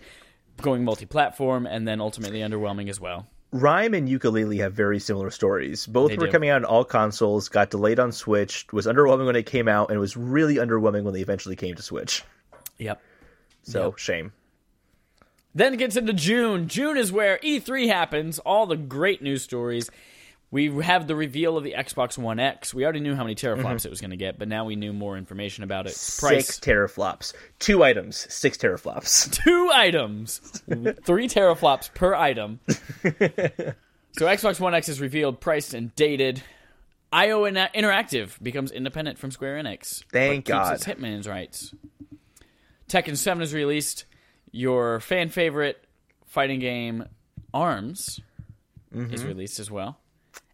going multi-platform, and then ultimately underwhelming as well. RiME and Yooka-Laylee have very similar stories. Both They were do. coming out on all consoles, got delayed on Switch, was underwhelming when it came out, and was really underwhelming when they eventually came to Switch. Yep. So Yep. shame. Then it gets into June. June is where E3 happens. All the great news stories. We have the reveal of the Xbox One X. We already knew how many teraflops mm-hmm. it was going to get, but now we knew more information about it. Price. Six teraflops. Two items, six teraflops. Two items. Three teraflops per item. so Xbox One X is revealed, priced, and dated. IO Interactive becomes independent from Square Enix. Thank God. Keeps its Hitman's rights. Tekken 7 is released. Your fan favorite fighting game, Arms, is mm-hmm. released as well.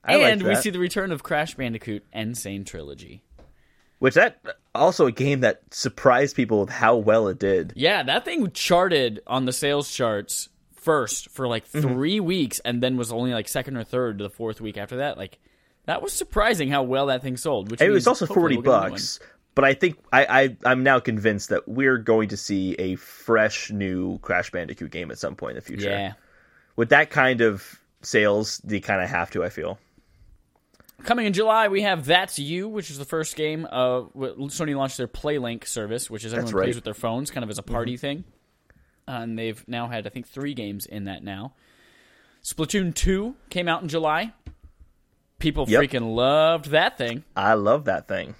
Mm-hmm. I like and we see the return of Crash Bandicoot N. Sane Trilogy. Which that also a game that surprised people with how well it did. Yeah, that thing charted on the sales charts first for like Mm-hmm. 3 weeks and then was only like second or third to the fourth week after that. Like that was surprising how well that thing sold, which It was also forty we'll bucks. But I think I, I I'm now convinced that we're going to see a fresh new Crash Bandicoot game at some point in the future. Yeah. With that kind of sales, they kind of have to. I feel. Coming in July, we have That's You, which is the first game. Uh, Sony launched their PlayLink service, which is everyone right. plays with their phones, kind of as a party thing. Uh, and they've now had, I think, three games in that now. Splatoon 2 came out in July. People Yep. freaking loved that thing. I love that thing.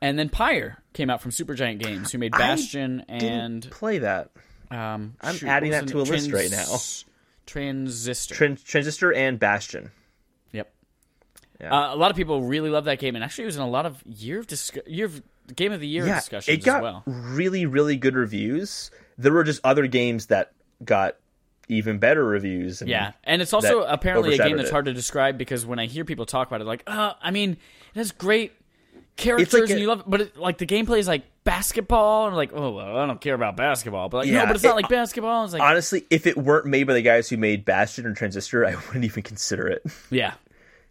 And then Pyre came out from Supergiant Games, who made Bastion and Play that. um, I'm shoot, adding that to a the- list right now. Transistor. Tran- Transistor and Bastion. Yeah. Uh, a lot of people really love that game, and actually, it was in a lot of year of year of game of the year Yeah, discussions it got as well. really, really good reviews. There were just other games that got even better reviews. and- Yeah, and it's also apparently a game that's it. hard to describe because when I hear people talk about it, like, uh, I mean, it has great characters like and a- you love it, but it, like the gameplay is like basketball, and like, oh, well, I don't care about basketball, but like, no, but it's not like basketball. It's like, Honestly, if it weren't made by the guys who made Bastion or Transistor, I wouldn't even consider it yeah,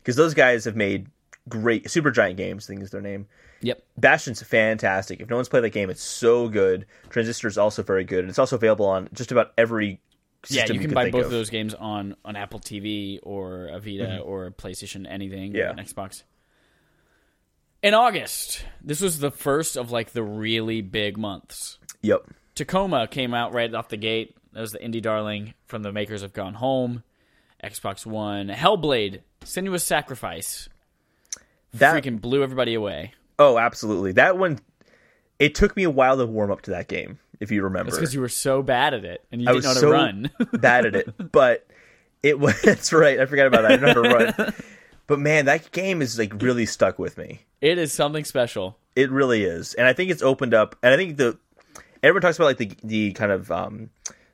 because those guys have made great Super Giant games. I think is their name. yep, Bastion's fantastic. If no one's played that game, it's so good. Transistor is also very good. And it's also available on just about every yeah. system You can can buy both of. of those games on on Apple TV or a Vita or a PlayStation, anything, Mm-hmm. Yeah. Xbox. In August, this was the first of like the really big months. Yep. Tacoma came out right off the gate. That was the indie darling from the makers of Gone Home, Xbox One, Hellblade, Senua's Sacrifice. That Freaking blew everybody away. oh, absolutely. That one. It took me a while to warm up to that game. If you remember, because you were so bad at it and you I didn't was know so to run. bad at it, but it was. That's right. I forgot about that. I how to run. But man, that game is like really stuck with me. it is something special. It really is, and I think it's opened up. And I think the everyone talks about like the the kind of um,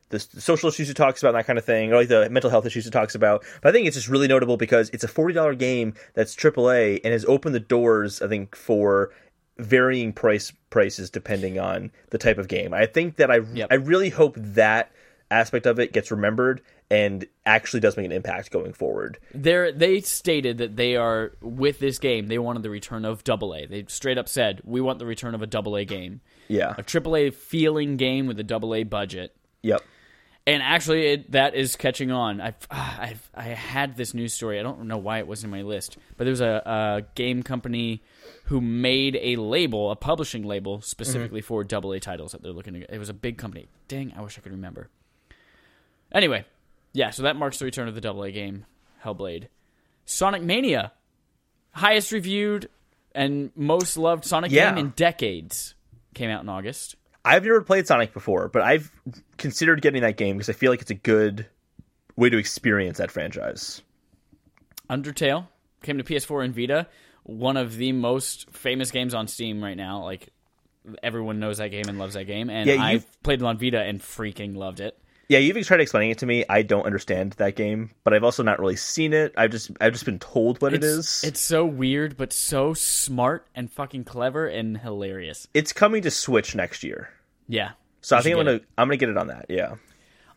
the, social issues it talks about, and that kind of thing, or like the mental health issues it talks about. But I think it's just really notable because it's a forty dollar game that's AAA and has opened the doors. I think for varying price prices depending on the type of game. I think that I Yep. I really hope that aspect of it gets remembered and actually does make an impact going forward. They're, they stated that they are with this game. They wanted the return of Double A. They straight up said, "We want the return of a Double A game, Yeah. a Triple A feeling game with a Double A budget." Yep. And actually, it, that is catching on. I've, ah, I've I had this news story. I don't know why it wasn't in my list, but there was a, a game company who made a label, a publishing label specifically mm-hmm. for double A titles that they're looking to. It was a big company. Dang, I wish I could remember. Anyway, yeah. So that marks the return of the double A game, Hellblade, Sonic Mania, highest reviewed and most loved Sonic Yeah. game in decades, came out in August. I've never played Sonic before, but I've considered getting that game because I feel like it's a good way to experience that franchise. Undertale came to PS4 and Vita. One of the most famous games on Steam right now. Like everyone knows that game and loves that game, and Yeah, I've played it on Vita and freaking loved it. Yeah, you've tried explaining it to me. I don't understand that game, but I've also not really seen it. I've just I've just been told what It's, it is. It's so weird, but so smart and fucking clever and hilarious. It's coming to Switch next year, Yeah. so I think I'm gonna I'm gonna get it on that. Yeah,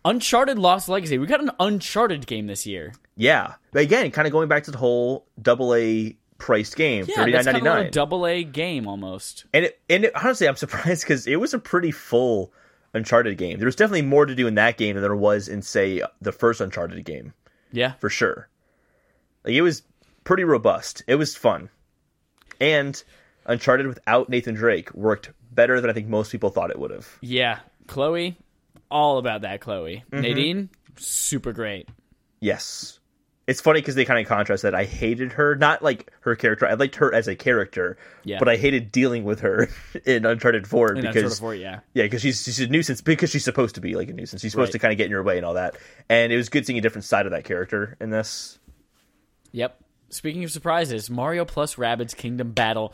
Uncharted Lost Legacy. We got an Uncharted game this year. yeah. But again, kind of going back to the whole double A priced game, Yeah, thirty that's kind ninety of a double A game almost. And it, and it, honestly, I'm surprised because it was a pretty full Uncharted game. There was definitely more to do in that game than there was in say the first Uncharted game. Yeah. for sure. Like it was pretty robust. It was fun. And Uncharted without Nathan Drake worked better than I think most people thought it would have. Yeah. Chloe, all about that Chloe. Mm-hmm. Nadine, super great. Yes. It's funny because they kind of contrast that. I hated her, not like her character. I liked her as a character, Yeah. but I hated dealing with her in Uncharted Four And because Uncharted 4, yeah. yeah, because she's she's a nuisance because she's supposed to be like a nuisance. She's supposed Right. to kind of get in your way and all that. And it was good seeing a different side of that character in this. Yep. Speaking of surprises, Mario plus Rabbids Kingdom Battle.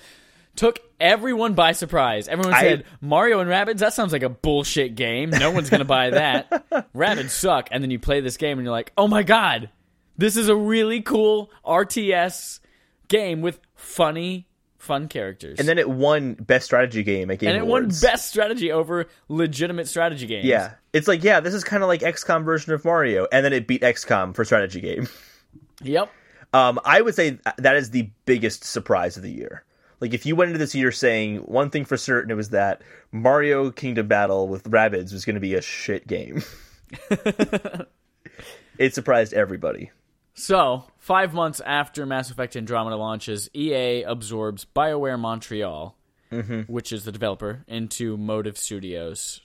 took everyone by surprise. Everyone I- said Mario and Rabbids. That sounds like a bullshit game. No one's gonna buy that. Rabbids suck. And then you play this game and you're like, oh my god, this is a really cool RTS game with funny, fun characters. And then it won best strategy game at Game and it won Awards. best strategy over legitimate strategy games. Yeah, it's like yeah, this is kind of like XCOM version of Mario, and then it beat XCOM for strategy game. Yep. Um, I would say that is the biggest surprise of the year. Like if you went into this year saying one thing for certain, it was that Mario Kingdom Battle with Rabbids was going to be a shit game. it surprised everybody. So, five months after Mass Effect Andromeda launches, EA absorbs BioWare Montreal, mm-hmm. which is the developer, into Motive Studios,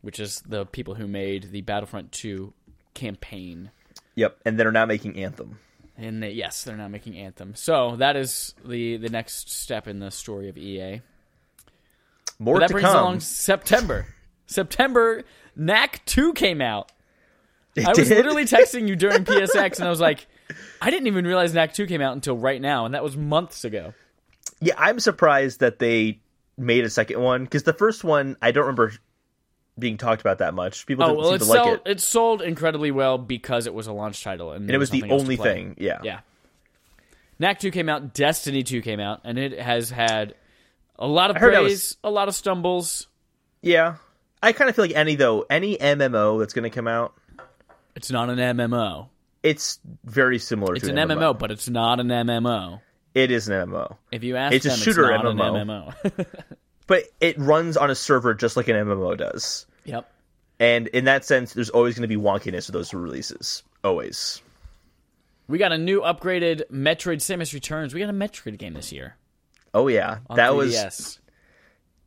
which is the people who made the Battlefront 2 campaign. Yep, and they're now making Anthem. And they, yes, they're now making Anthem. So, that is the, the next step in the story of EA. More But that to brings come. along September. September, Knack 2 came out. I was literally texting you during PSX, and I was like, I didn't even realize Knack 2 came out until right now, and that was months ago. Yeah, I'm surprised that they made a second one because the first one I don't remember being talked about that much. People Oh didn't well, seem to like it, it sold incredibly well because it was a launch title, and, and it was the only thing. Yeah. Yeah. Knack two came out, Destiny two came out, and it has had a lot of praise, was- a lot of stumbles. yeah. I kind of feel like any though any MMO that's going to come out, It's not an MMO. it's very similar to It's to an MMO, but it's not an MMO. It is an MMO, If you ask It's a shooter it's not MMO. an MMO. but it runs on a server just like an MMO does. yep. And in that sense, there's always going to be wonkiness with those releases. Always. We got a new upgraded Metroid Samus Returns. We got a Metroid game this year. Oh yeah, that was 3DS.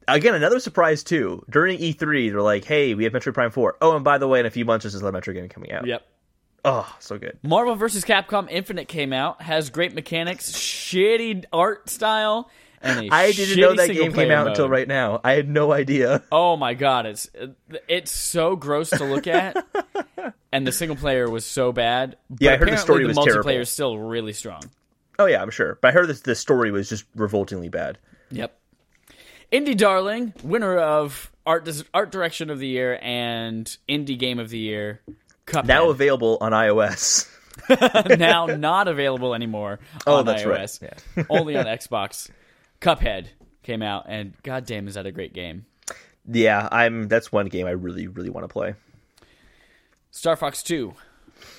Again another surprise too. During E3, they're like, "Hey, we have Metroid Prime 4. Oh, and by the way, in a few months, there's another Metroid game coming out." Yep. Oh, so good. Marvel vs. Capcom Infinite came out, has great mechanics, shitty art style, and a I didn't know that game came out until right now. I had no idea. Oh my god, it's it's so gross to look at, and the single player was so bad. But Yeah, I heard the story the was multiplayer terrible. is still really strong. Oh yeah, I'm sure. But I heard that the story was just revoltingly bad. Yep. Indie Darling, winner of art art direction of the year and indie game of the year. Cuphead. Now available on iOS. now not available anymore Oh, on that's right. Yeah. only on Xbox. Cuphead came out, and goddamn, is that a great game? Yeah, I'm. That's one game I really, really want to play. Star Fox 2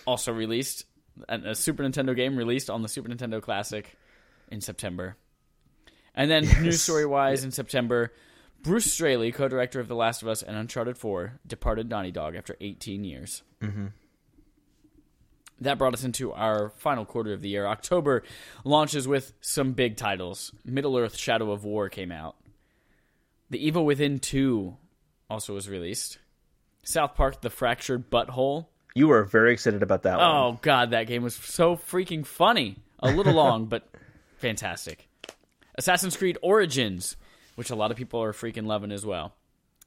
also released, a Super Nintendo game released on the Super Nintendo Classic in September. And then, news story wise, in September, Bruce Straley, co director of The Last of Us and Uncharted 4, departed Naughty Dog after 18 years. Mm-hmm. That brought us into our final quarter of the year. October launches with some big titles. Middle Earth Shadow of War came out. The Evil Within 2 also was released. South Park The Fractured Butthole. You were very excited about that one. Oh god, that game was so freaking funny. A little long, but fantastic. Assassin's Creed Origins, which a lot of people are freaking loving as well.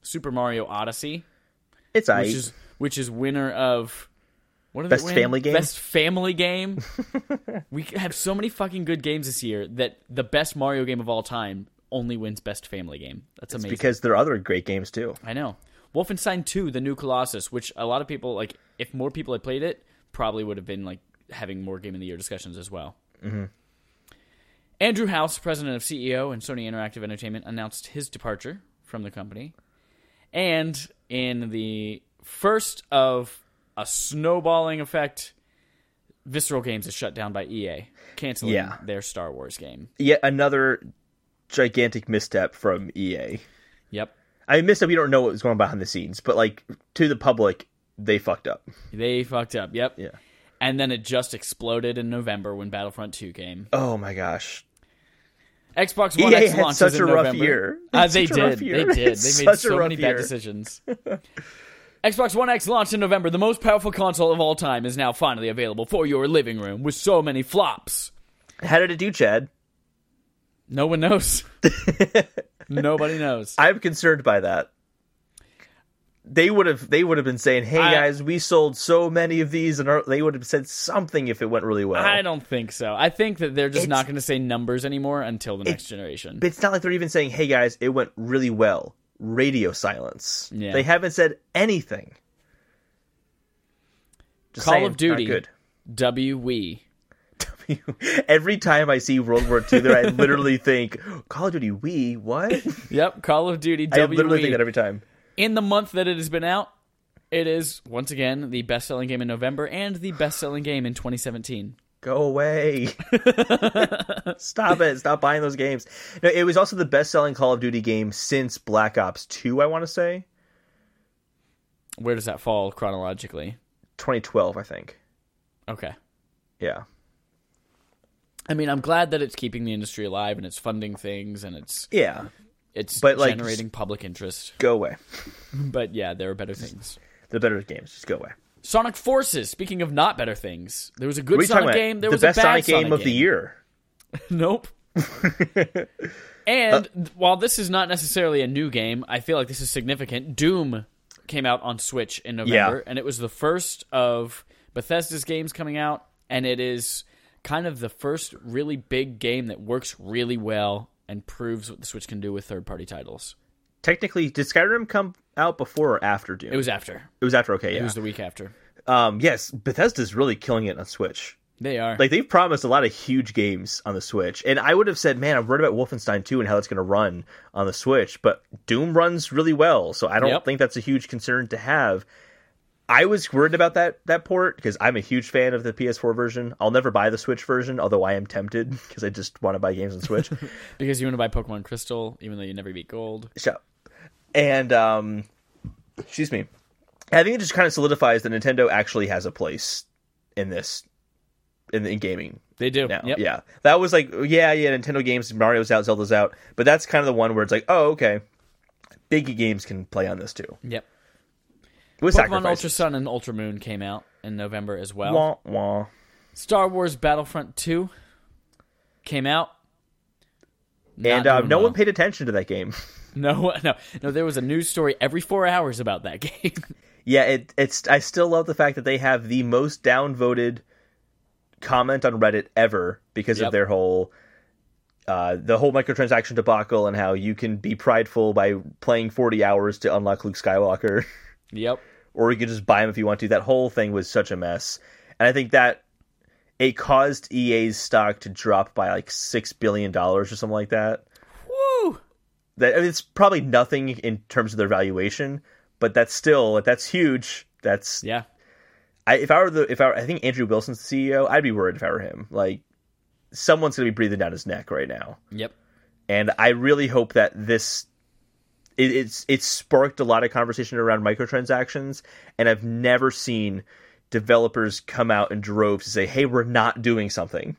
Super Mario Odyssey, It's which is which is winner of what did Best win? family game? Best family game. we have so many fucking good games this year that the best Mario game of all time only wins best family game. That's amazing. because there are other great games too. I know. Wolfenstein 2, The New Colossus, which a lot of people like if more people had played it, probably would have been like having more game of the year discussions as well. Mm-hmm. Andrew House, president of CEO and Sony Interactive Entertainment, announced his departure from the company. And in the first of a snowballing effect, Visceral Games is shut down by EA, canceling Yeah. their Star Wars game. Yet another gigantic misstep from EA. Yep. I missed up. We don't know what was going on behind the scenes, but like to the public, they fucked up. They fucked up. Yep. Yeah. And then it just exploded in November when Battlefront 2 came. Oh my gosh. Xbox One EA X launches such in a rough November. year. Uh, they such a rough did. year. They did. They made It's such a so rough many bad decisions. Xbox One X launched in November. The most powerful console of all time is now finally available for your living room with so many flops. How did it do, Chad? No one knows. Nobody knows. I'm concerned by that. They would have they would have been saying, "Hey I- guys, we sold so many of these," and our, they would have said something if it went really well. I don't think so. I think that they're just It's- not going to say numbers anymore until the next generation. But it's not like they're even saying, "Hey guys, it went really well." Radio silence. Yeah. They haven't said anything. Just Call saying, of Duty. Good. W we. Every time I see World War II, there I literally think Call of Duty. We what? Yep, Call of Duty I W literally think that every time. In the month that it has been out, it is once again the best-selling game in November and the best-selling game in 2017. Go away. Stop it. Stop buying those games. No, it was also the best selling Call of Duty game since Black Ops 2, I want to say. Where does that fall chronologically? 2012, I think. Okay. Yeah. I mean, I'm glad that it's keeping the industry alive and it's funding things and it's Yeah. It's But, like, generating public interest. Go away. But yeah, there are better things. The better games. Just go away. Sonic Forces. Speaking of not better things, there was a good What are you talking Sonic game. There the was best a bad Sonic game of the year. Nope. and Uh, while this is not necessarily a new game, I feel like this is significant. Doom came out on Switch in November, Yeah. and it was the first of Bethesda's games coming out, and it is kind of the first really big game that works really well and proves what the Switch can do with third-party titles. Technically, did Skyrim come out before or after Doom? It was after. It was after. Okay, yeah. It was the week after. um, yes, Bethesda's really killing it on Switch. They are. Like they've promised a lot of huge games on the Switch, and I would have said, "Man, I've worried about Wolfenstein 2 and how it's going to run on the Switch." But Doom runs really well, so I don't Yep. think that's a huge concern to have. I was worried about that that port because I'm a huge fan of the PS4 version. I'll never buy the Switch version, although I am tempted because I just want to buy games on Switch. because you want to buy Pokemon Crystal, even though you never beat Gold. Shut. And um, excuse me. I think it just kind of solidifies that Nintendo actually has a place in this in, in gaming They do. now. Yep. Yeah, that was like, yeah, yeah, Nintendo games, Mario's out, Zelda's out, but that's kind of the one where it's like, oh, okay, big games can play on this too. Yep. With Pokemon sacrifices. Ultra Sun and Ultra Moon came out in November as well. Wah, wah. Star Wars Battlefront 2 came out. Not And uh, no well. one paid attention to that game. No, no, no. There was a news story every four hours about that game. yeah, it, it's. I still love the fact that they have the most downvoted comment on Reddit ever because Yep. of their whole. Uh, the whole microtransaction debacle and how you can be prideful by playing 40 hours to unlock Luke Skywalker. Yep. or you could just buy them if you want to. That whole thing was such a mess, and I think that it caused EA's stock to drop by like six billion dollars or something like that. Woo! That I mean, it's probably nothing in terms of their valuation, but that's still that's huge. That's Yeah. I, if I were the if I, were, I think Andrew Wilson's the CEO, I'd be worried if I were him. Like someone's gonna be breathing down his neck right now. Yep. and I really hope that this it, it's it's sparked a lot of conversation around microtransactions, and I've never seen developers come out in droves to say, "Hey, we're not doing something."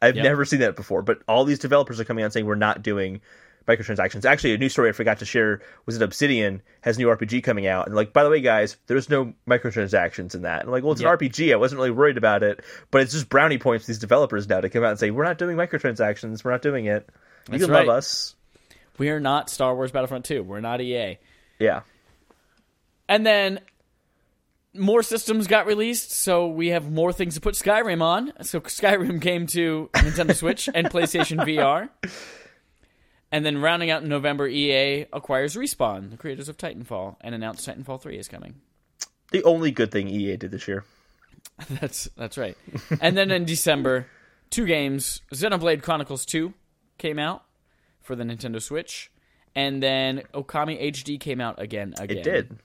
I've Yep. never seen that before, but all these developers are coming out saying we're not doing microtransactions. Actually, a new story I forgot to share was that Obsidian has a new RPG coming out, and like, by the way, guys, there's no microtransactions in that. And like, well, it's Yep. an RPG. I wasn't really worried about it, but it's just brownie points for these developers now to come out and say we're not doing microtransactions. We're not doing it. You That's can right. love us. We are not Star Wars Battlefront 2. We're not EA. Yeah. And then more systems got released, so we have more things to put Skyrim on. So Skyrim came to Nintendo Switch and PlayStation VR. And then rounding out in November, EA acquires Respawn, the creators of Titanfall, and announced Titanfall 3 is coming. The only good thing EA did this year. That's that's right. and then in December, two games, Xenoblade Chronicles 2 came out for the Nintendo Switch, and then Okami HD came out again again. It did.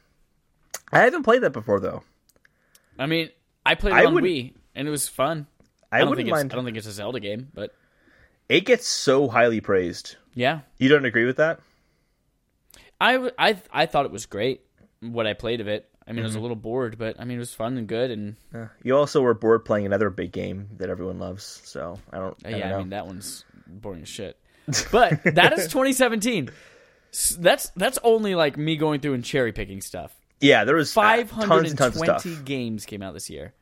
I haven't played that before though. I mean, I played it I on would- Wii and it was fun. I, I, don't wouldn't think it's, mind. I don't think it's a Zelda game, but It gets so highly praised. yeah. You don't agree with that? I, I, I thought it was great what I played of it. I mean, I Mm-hmm. was a little bored, but I mean, it was fun and good and Uh, you also were bored playing another big game that everyone loves. So I don't. I don't yeah, know. I mean that one's boring as shit. But that is 2017. S- That's that's only like me going through and cherry picking stuff. yeah, there was uh, tons tons 520 games came out this year.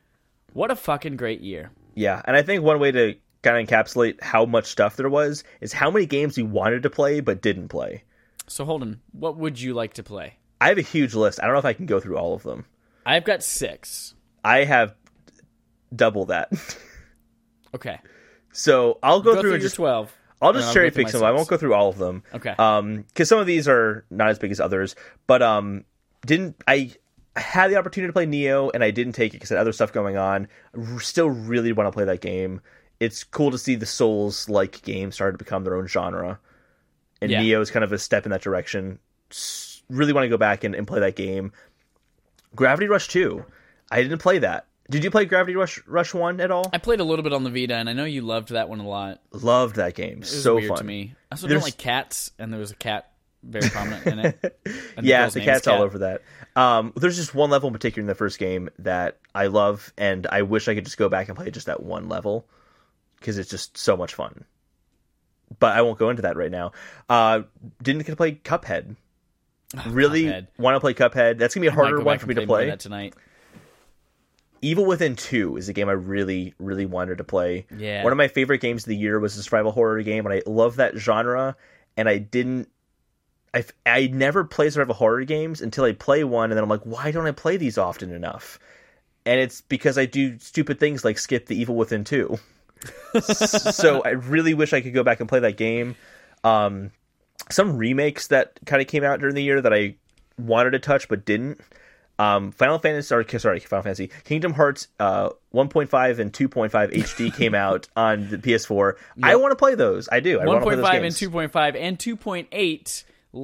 What a fucking great year. Yeah, and I think one way to kind of encapsulate how much stuff there was is how many games we wanted to play but didn't play. So Holden, what would you like to play? I have a huge list. I don't know if I can go through all of them. I've got six. I have double that. Okay. so I'll go, Go through through just 12. I'll just cherry pick some. I won't go through all of them. Okay. Um, because some of these are not as big as others, but um, didn't I had the opportunity to play Nioh and I didn't take it because I had other stuff going on. R- Still really want to play that game. It's cool to see the Souls like games starting to become their own genre, and Yeah. Nioh is kind of a step in that direction. Really want to go back and, and play that game. Gravity Rush Two, I didn't play that. Did you play Gravity Rush Rush One at all? I played a little bit on the Vita, and I know you loved that one a lot. Loved that game. was so weird fun. to me. I also don't like cats, and there was a cat very prominent in it. Yeah, the cat's all over that. Um, there's just one level in particular in the first game that I love, and I wish I could just go back and play just that one level because it's just so much fun. But I won't go into that right now. Uh, didn't get to play Cuphead. really want to play Cuphead. That's gonna be a harder one for me to more play. that tonight. Evil Within 2 is a game I really, really wanted to play. Yeah. One of my favorite games of the year was a survival horror game, and I love that genre. And I didn't. I I never play survival horror games until I play one, and then I'm like, why don't I play these often enough? And it's because I do stupid things like skip the Evil Within 2. so I really wish I could go back and play that game. Um, some remakes that kind of came out during the year that I wanted to touch but didn't. Um, Final Fantasy, or sorry, Final Fantasy, Kingdom Hearts uh, 1.5 and 2.5 HD came out on the PS4. I want to play those. I do. I want to play those 1.5 and 2.5 and 2.8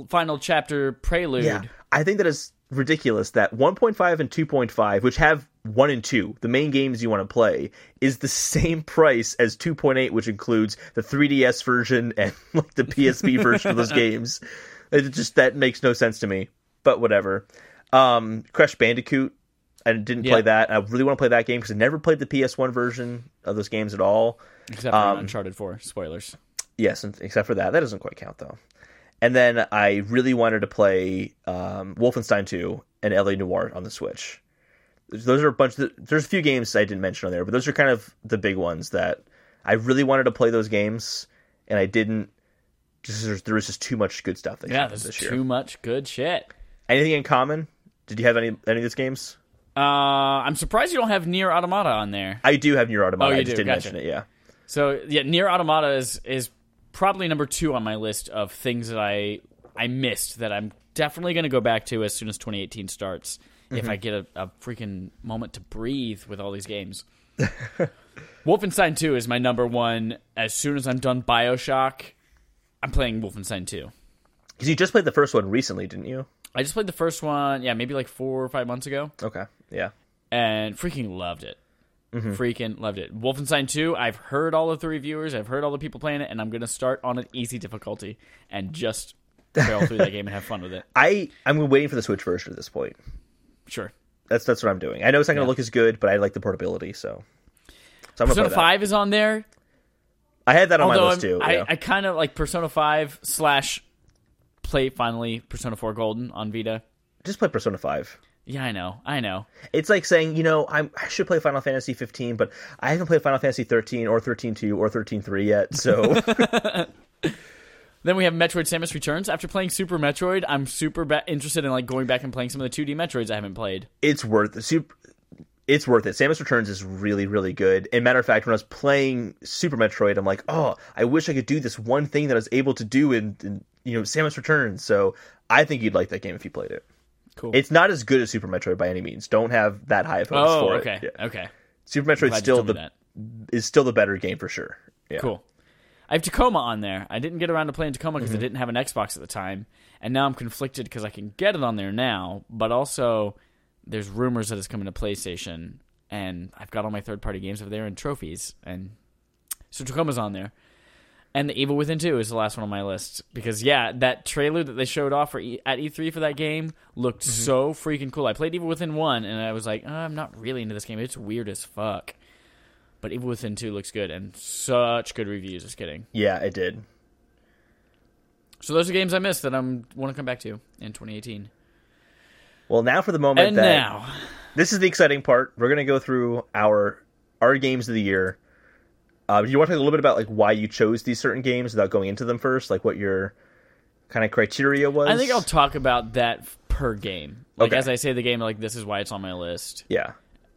final chapter prelude. Yeah, I think that is ridiculous. That 1.5 and 2.5, which have one and two, the main games you want to play, is the same price as 2.8, which includes the 3DS version and like the PSP version of those games. It just that makes no sense to me. But whatever. Um, Crash Bandicoot. I didn't Yeah. play that. I really want to play that game because I never played the PS1 version of those games at all. Except for Um, Uncharted 4. Spoilers. Yes, except for that. That doesn't quite count though. And then I really wanted to play um, Wolfenstein 2 and L.A. Noire on the Switch. Those are a bunch. Of, there's a few games I didn't mention on there, but those are kind of the big ones that I really wanted to play those games, and I didn't. Just there was just too much good stuff Yeah, there's too year. much good shit. Anything in common? Did you have any any of these games? Uh, I'm surprised you don't have NieR Automata on there. I do have NieR Automata. Oh, you I just do? didn't Gotcha. mention it. Yeah. So yeah, NieR Automata is is probably number two on my list of things that I I missed that I'm definitely going to go back to as soon as 2018 starts. Mm-hmm. If I get a, a freaking moment to breathe with all these games. Wolfenstein 2 is my number one. As soon as I'm done Bioshock, I'm playing Wolfenstein 2. Because you just played the first one recently, didn't you? I just played the first one, yeah, maybe like four or five months ago. Okay. Yeah. and freaking loved it. Mm-hmm. Freaking loved it. Wolfenstein 2, I've heard all of the reviewers, I've heard all the people playing it, and I'm going to start on an easy difficulty and just barrel through that game and have fun with it. I I'm waiting for the Switch version at this point. Sure. That's that's what I'm doing. I know it's not going to Yeah. look as good, but I like the portability, so. So I'm gonna Persona 5 is on there. I had that on Although my list I'm- too. I, yeah. I kind of like Persona 5 slash play finally Persona 4 Golden on Vita. Just play Persona Five. Yeah, I know. I know. It's like saying, you know, I'm, I should play Final Fantasy 15, but I haven't played Final Fantasy 13 or 13.2 or 13.3 yet. So Then we have Metroid Samus Returns. After playing Super Metroid, I'm super ba- interested in like going back and playing some of the 2D Metroids I haven't played. it's worth it. Super, it's worth it. Samus Returns is really, really good. And matter of fact, when I was playing Super Metroid, I'm like, oh, I wish I could do this one thing that I was able to do in, in you know, Samus Returns. So I think you'd like that game if you played it. Cool. It's not as good as Super Metroid by any means. Don't have that high of hopes oh, for okay. it. Yeah. Okay. Super Metroid still the that. is still the better game for sure. Yeah. Cool. I have Tacoma on there. I didn't get around to playing Tacoma Mm-hmm. because I didn't have an Xbox at the time, and now I'm conflicted because I can get it on there now, but also there's rumors that it's coming to PlayStation, and I've got all my third party games over there and trophies, and so Tacoma's on there. And the Evil Within 2 is the last one on my list because yeah, that trailer that they showed off for e- at E3 for that game looked Mm-hmm. so freaking cool. I played Evil Within 1 and I was like, oh, I'm not really into this game. It's weird as fuck. But Evil Within 2 looks good and such good reviews. Just kidding. Yeah, it did. So those are games I missed that I am want to come back to in 2018. Well, now for the moment And that now, this is the exciting part. We're gonna go through our our games of the year. Uh, do you want to talk a little bit about like why you chose these certain games without going into them first? Like what your kind of criteria was? I think I'll talk about that per game. Like Okay. as I say the game, like this is why it's on my list. Yeah.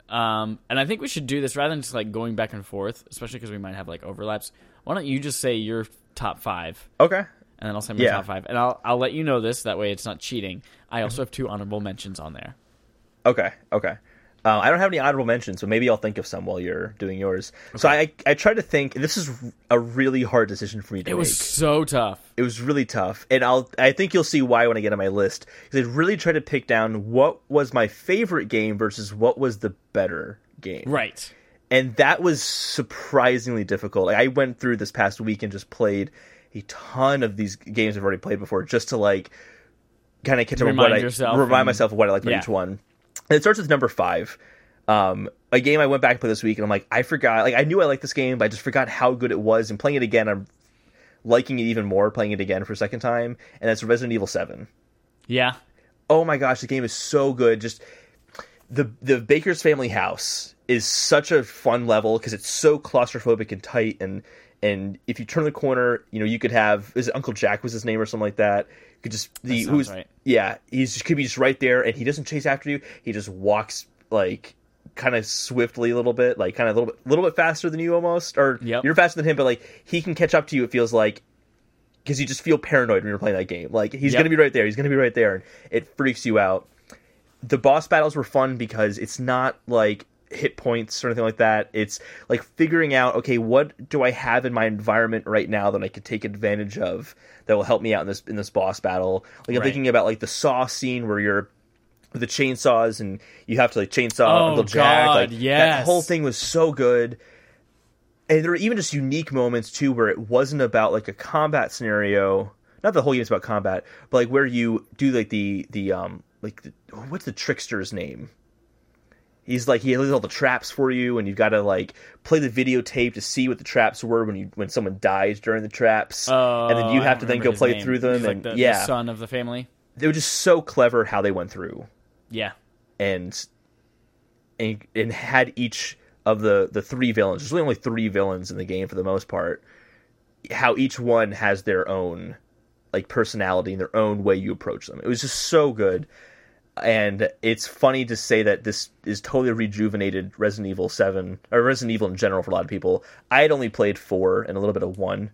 Um, and I think we should do this rather than just like going back and forth, especially because we might have like overlaps. Why don't you just say your top five, Okay. and then I'll say my Yeah. top five, and I'll I'll let you know this. That way, it's not cheating. I also have two honorable mentions on there. Okay. Okay. Uh, I don't have any honorable mentions, so maybe I'll think of some while you're doing yours. So I I tried to think. This is a really hard decision for me to It make. was so tough. it was really tough and i'll i think you'll see why when i get on my list because i really tried to pick down what was my favorite game versus what was the better game Right. and that was surprisingly difficult Like, i went through this past week and just played a ton of these games i've already played before just to like kind of catch up on what Remind i yourself remind and- myself of what i like for Yeah. each one and it starts with number five um, a game I went back to play this week, and I'm like, I forgot. Like, I knew I liked this game, but I just forgot how good it was. And playing it again, I'm liking it even more. Playing it again for a second time, and that's Resident Evil Seven. Yeah. Oh my gosh, the game is so good. Just the the Baker's family house is such a fun level because it's so claustrophobic and tight, and and if you turn the corner, you know you could have is it Uncle Jack was his name or something like that. Could just the who's right. yeah he's just could be just right there, and he doesn't chase after you. He just walks like kind of swiftly a little bit, like kind of a little bit, little bit faster than you almost, or Yep. you're faster than him, but like he can catch up to you. It feels like because you just feel paranoid when you're playing that game. Like he's Yep. gonna be right there. He's gonna be right there, and it freaks you out. The boss battles were fun because it's not like hit points or anything like that. It's like figuring out, okay, what do I have in my environment right now that I could take advantage of that will help me out in this in this boss battle. Like I'm Right. thinking about like the saw scene where you're the chainsaws and you have to like chainsaw Oh, Uncle Jack. God, like that whole thing was so good and there were even just unique moments too where it wasn't about like a combat scenario not the whole game's about combat but like where you do like the the um like the, what's the trickster's name he's like he has all the traps for you and you've got to like play the videotape to see what the traps were when you when someone dies during the traps and then you Oh, have I to then go play name. through them He's like and the, the yeah son of the family. they were just so clever how they went through Yeah. and and, and had each of the the three villains. There's really only three villains in the game for the most part. How each one has their own like personality and their own way you approach them. It was just so good. And it's funny to say that this is totally rejuvenated Resident Evil 7 or Resident Evil in general for a lot of people. I had only played 4 and a little bit of 1.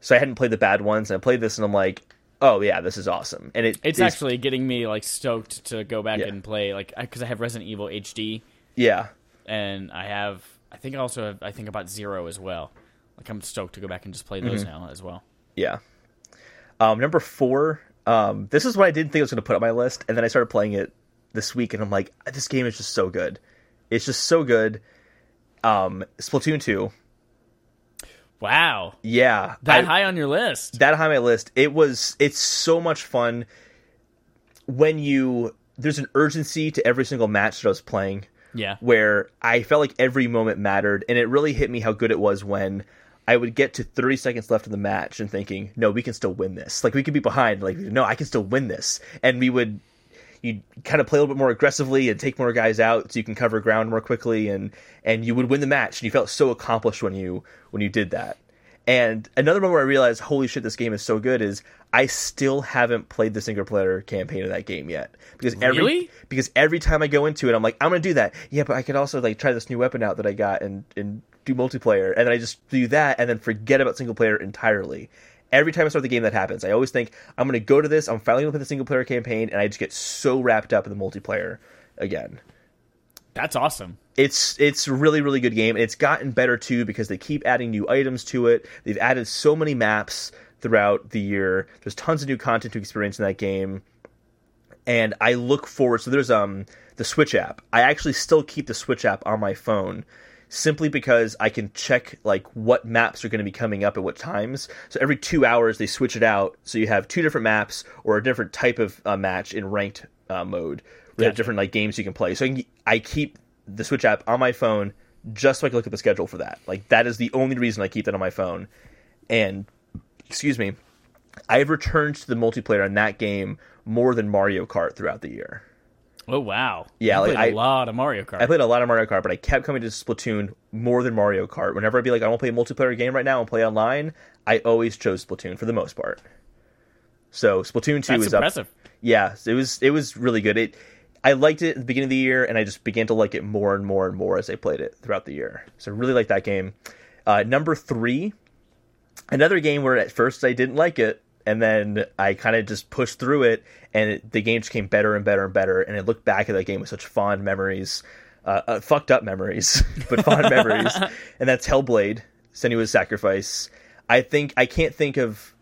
So I hadn't played the bad ones and I played this and I'm like, "Oh yeah, this is awesome." And it It's is- actually getting me like stoked to go back Yeah. and play like because I have Resident Evil HD yeah. and I have I think I also have I think about Zero as well. Like I'm stoked to go back and just play those Mm-hmm. now as well. Yeah. Um, number four. Um, this is what I didn't think I was going to put on my list, and then I started playing it this week, and I'm like, this game is just so good. It's just so good. Um, Splatoon two. Wow, Yeah, that I- high on your list. that high on my list. It was. It's so much fun when you. There's an urgency to every single match that I was playing Yeah, where I felt like every moment mattered, and it really hit me how good it was when I would get to 30 seconds left in the match and thinking, no, we can still win this. Like we could be behind, like no, I can still win this, and we would you kind of play a little bit more aggressively and take more guys out so you can cover ground more quickly and and you would win the match. And you felt so accomplished when you when you did that. And another moment where i realized holy shit this game is so good is i still haven't played the single player campaign of that game yet. Because every Really? because every time i go into it i'm like i'm gonna do that. Yeah but i could also like try this new weapon out that i got and and do multiplayer and then i just do that and then forget about single player entirely every time I start the game that happens. I always think I'm going to go to this. I'm finally going to play the single player campaign, and I just get so wrapped up in the multiplayer again. that's awesome. It's it's a really really good game, and it's gotten better too because they keep adding new items to it. They've added so many maps throughout the year. There's tons of new content to experience in that game, and I look forward. So there's um the Switch app. I actually still keep the Switch app on my phone simply because I can check like what maps are going to be coming up at what times. So every two hours they switch it out, so you have two different maps or a different type of uh, match in ranked uh, mode. We have different like games you can play. So I, can, I keep the Switch app on my phone just so I can look at the schedule for that. Like that is the only reason I keep that on my phone. And excuse me, I've returned to the multiplayer in that game more than Mario Kart throughout the year. Oh wow, Yeah, you like, played I- a lot of Mario Kart. I played a lot of Mario Kart, but I kept coming to Splatoon more than Mario Kart. Whenever I'd be like, I want to play a multiplayer game right now and play online, I always chose Splatoon for the most part. So Splatoon two That's is impressive. up. Yeah, it was it was really good. It I liked it at the beginning of the year, and I just began to like it more and more and more as I played it throughout the year. So I really like that game. Uh, number three, another game where at first I didn't like it, and then I kind of just pushed through it, and it, the game just came better and better and better. And I look back at that game with such fond memories, uh, uh, fucked up memories, but fond memories. And that's Hellblade: Senua's Sacrifice. I think I can't think of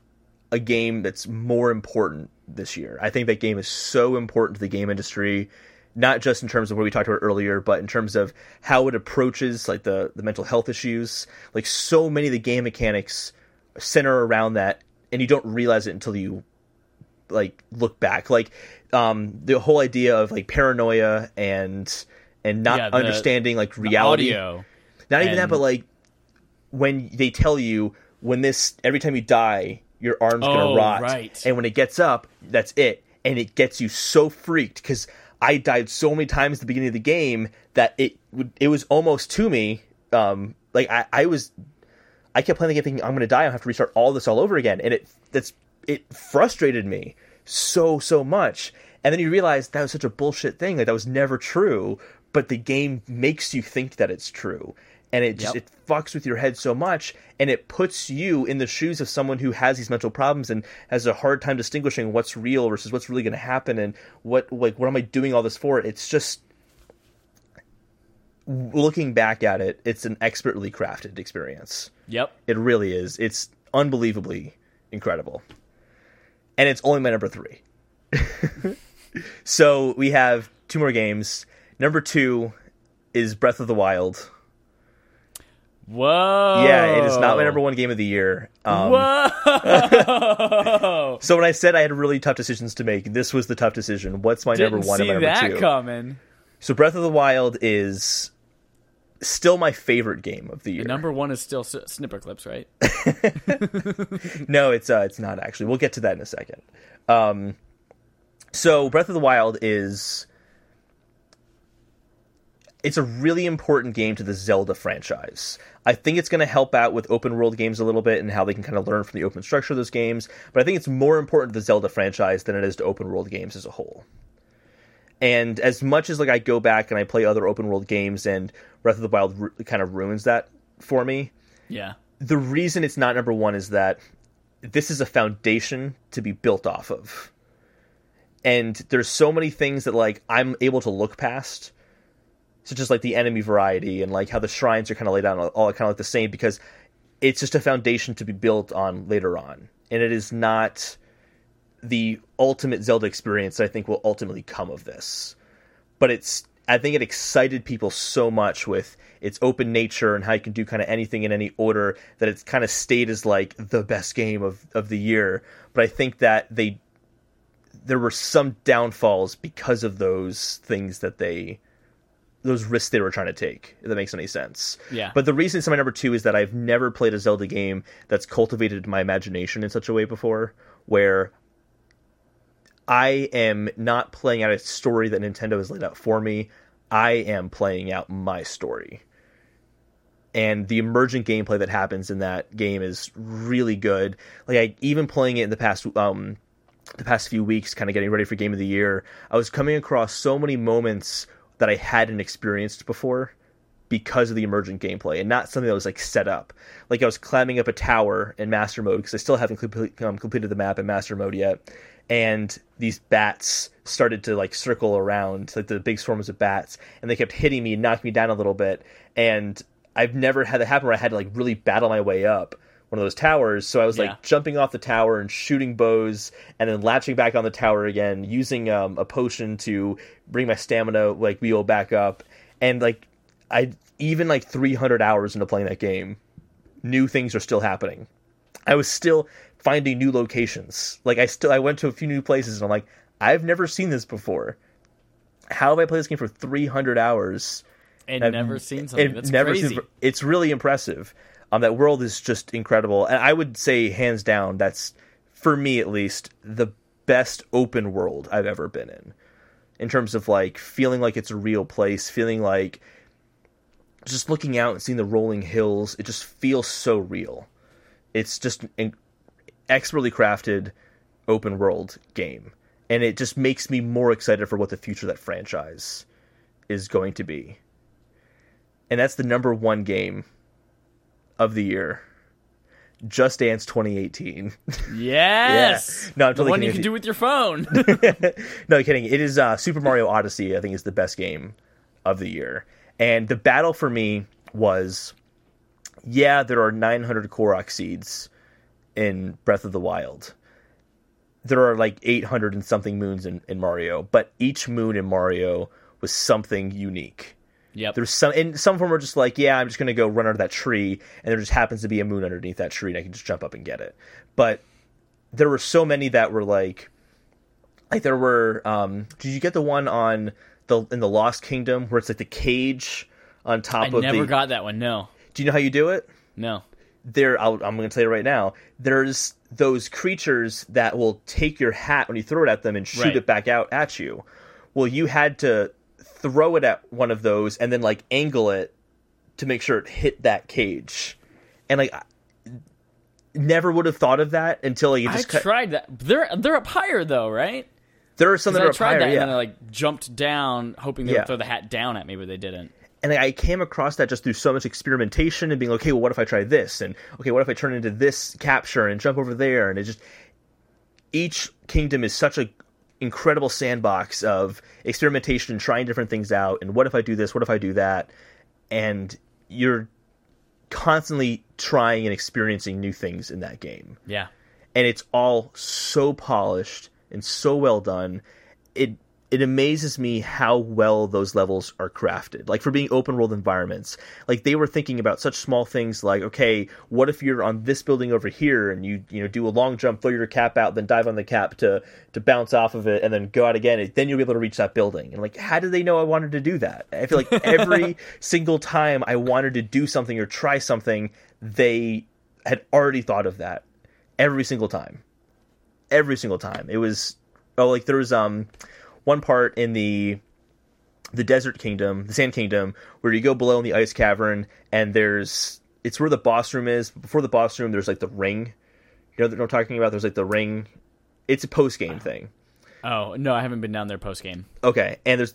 a game that's more important this year. I think that game is so important to the game industry, not just in terms of what we talked about earlier, but in terms of how it approaches like the the mental health issues. Like so many of the game mechanics center around that, and you don't realize it until you like look back. Like um, the whole idea of like paranoia and and not Yeah, the- understanding like reality. Not even that, but like when they tell you when this every time you die, your arm's Oh, gonna rot, right. and when it gets up, that's it, and it gets you so freaked because I died so many times at the beginning of the game that it would it was almost to me, um, like I, I was, I kept playing the game thinking I'm gonna die, I have to restart all this all over again, and it that's it frustrated me so so much, and then you realize that was such a bullshit thing, like that was never true, but the game makes you think that it's true. And it just Yep. it fucks with your head so much and it puts you in the shoes of someone who has these mental problems and has a hard time distinguishing what's real versus what's really going to happen and what like what am I doing all this for it's just looking back at it it's an expertly crafted experience Yep. it really is it's unbelievably incredible and it's only my number 3 so we have two more games number 2 is Breath of the Wild Whoa. Yeah, it is not my number one game of the year. Um, Whoa. so when I said I had really tough decisions to make, this was the tough decision. What's my Didn't number one see and my number that two? coming. So Breath of the Wild is still my favorite game of the year. Number one is still S- Snipperclips, right? no, it's uh, it's not actually. We'll get to that in a second. Um, so Breath of the Wild is it's a really important game to the Zelda franchise. I think it's going to help out with open world games a little bit and how they can kind of learn from the open structure of those games. But I think it's more important to the Zelda franchise than it is to open world games as a whole. And as much as like I go back and I play other open world games and Breath of the Wild kind of ruins that for me, Yeah. the reason it's not number one is that this is a foundation to be built off of. And there's so many things that like I'm able to look past, such as like the enemy variety and like how the shrines are kind of laid out all kind of like the same because it's just a foundation to be built on later on. And it is not the ultimate Zelda experience I think will ultimately come of this. But it's I think it excited people so much with its open nature and how you can do kind of anything in any order that it's kind of stayed as like the best game of, of the year. But I think that they there were some downfalls because of those things that they those risks they were trying to take, if that makes any sense. Yeah. But the reason it's my number two is that I've never played a Zelda game that's cultivated my imagination in such a way before, where I am not playing out a story that Nintendo has laid out for me. I am playing out my story. And the emergent gameplay that happens in that game is really good. Like I even playing it in the past um the past few weeks, kind of getting ready for game of the year, I was coming across so many moments that I hadn't experienced before because of the emergent gameplay and not something that was like set up. Like I was climbing up a tower in master mode because I still haven't complete, um, completed the map in master mode yet, and these bats started to like circle around like the big swarms of bats, and they kept hitting me and knocking me down a little bit, and I've never had that happen where I had to like really battle my way up one of those towers. So I was Yeah. like jumping off the tower and shooting bows, and then latching back on the tower again, using um, a potion to bring my stamina like wheel back up, and like I even like 300 hours into playing that game, new things are still happening. I was still finding new locations. Like I still I went to a few new places and I'm like, I've never seen this before. How have I played this game for 300 hours? And I've- never seen something. That's never crazy. seen it's really impressive. Um that world is just incredible. And I would say hands down that's for me at least the best open world I've ever been in. In terms of like feeling like it's a real place, feeling like just looking out and seeing the rolling hills, it just feels so real. It's just an expertly crafted open world game. and it just makes me more excited for what the future of that franchise is going to be. And that's the number one game of the year. Just Dance 2018. Yes. No, I'm the one kidding. you can do with your phone. no kidding. It is uh, Super Mario Odyssey. I think is the best game of the year. And the battle for me was, yeah, there are 900 Korok seeds in Breath of the Wild. There are like 800 and something moons in, in Mario, but each moon in Mario was something unique. yep. There's some, and some of them are just like, yeah, I'm just gonna go run under that tree, and there just happens to be a moon underneath that tree, and I can just jump up and get it. But there were so many that were like, like there were. Um, did you get the one on the in the Lost Kingdom where it's like the cage on top I of I never the? got that one. No. do you know how you do it? No. There I'll, i'm going to tell you right now there's those creatures that will take your hat when you throw it at them and shoot Right. it back out at you well you had to throw it at one of those and then like angle it to make sure it hit that cage and like I never would have thought of that until like, you I just cut, tried that. They're they're up higher though, right? there are some that are I up tried higher, that yeah. and then I like jumped down, hoping they Yeah. would throw the hat down at me, but they didn't. And I came across that just through so much experimentation and being like, okay, well, what if I try this? And okay, what if I turn into this capture and jump over there? And it just each kingdom is such a incredible sandbox of experimentation and trying different things out. And what if I do this? What if I do that? And you're constantly trying and experiencing new things in that game Yeah. and it's all so polished and so well done. It it amazes me how well those levels are crafted. Like for being open world environments, like they were thinking about such small things like, okay, what if you're on this building over here and you you know do a long jump, throw your cap out, then dive on the cap to to bounce off of it, and then go out again. Then you'll be able to reach that building. And like, how did they know I wanted to do that? I feel like every single time I wanted to do something or try something, they had already thought of that every single time every single time. It was oh like there was um one part in the the desert kingdom, the sand kingdom, where you go below in the ice cavern and there's it's where the boss room is. Before the boss room, there's like the ring. You know what I'm talking about? There's like the ring. It's a post game thing. Oh no, I haven't been down there post game. Okay, and there's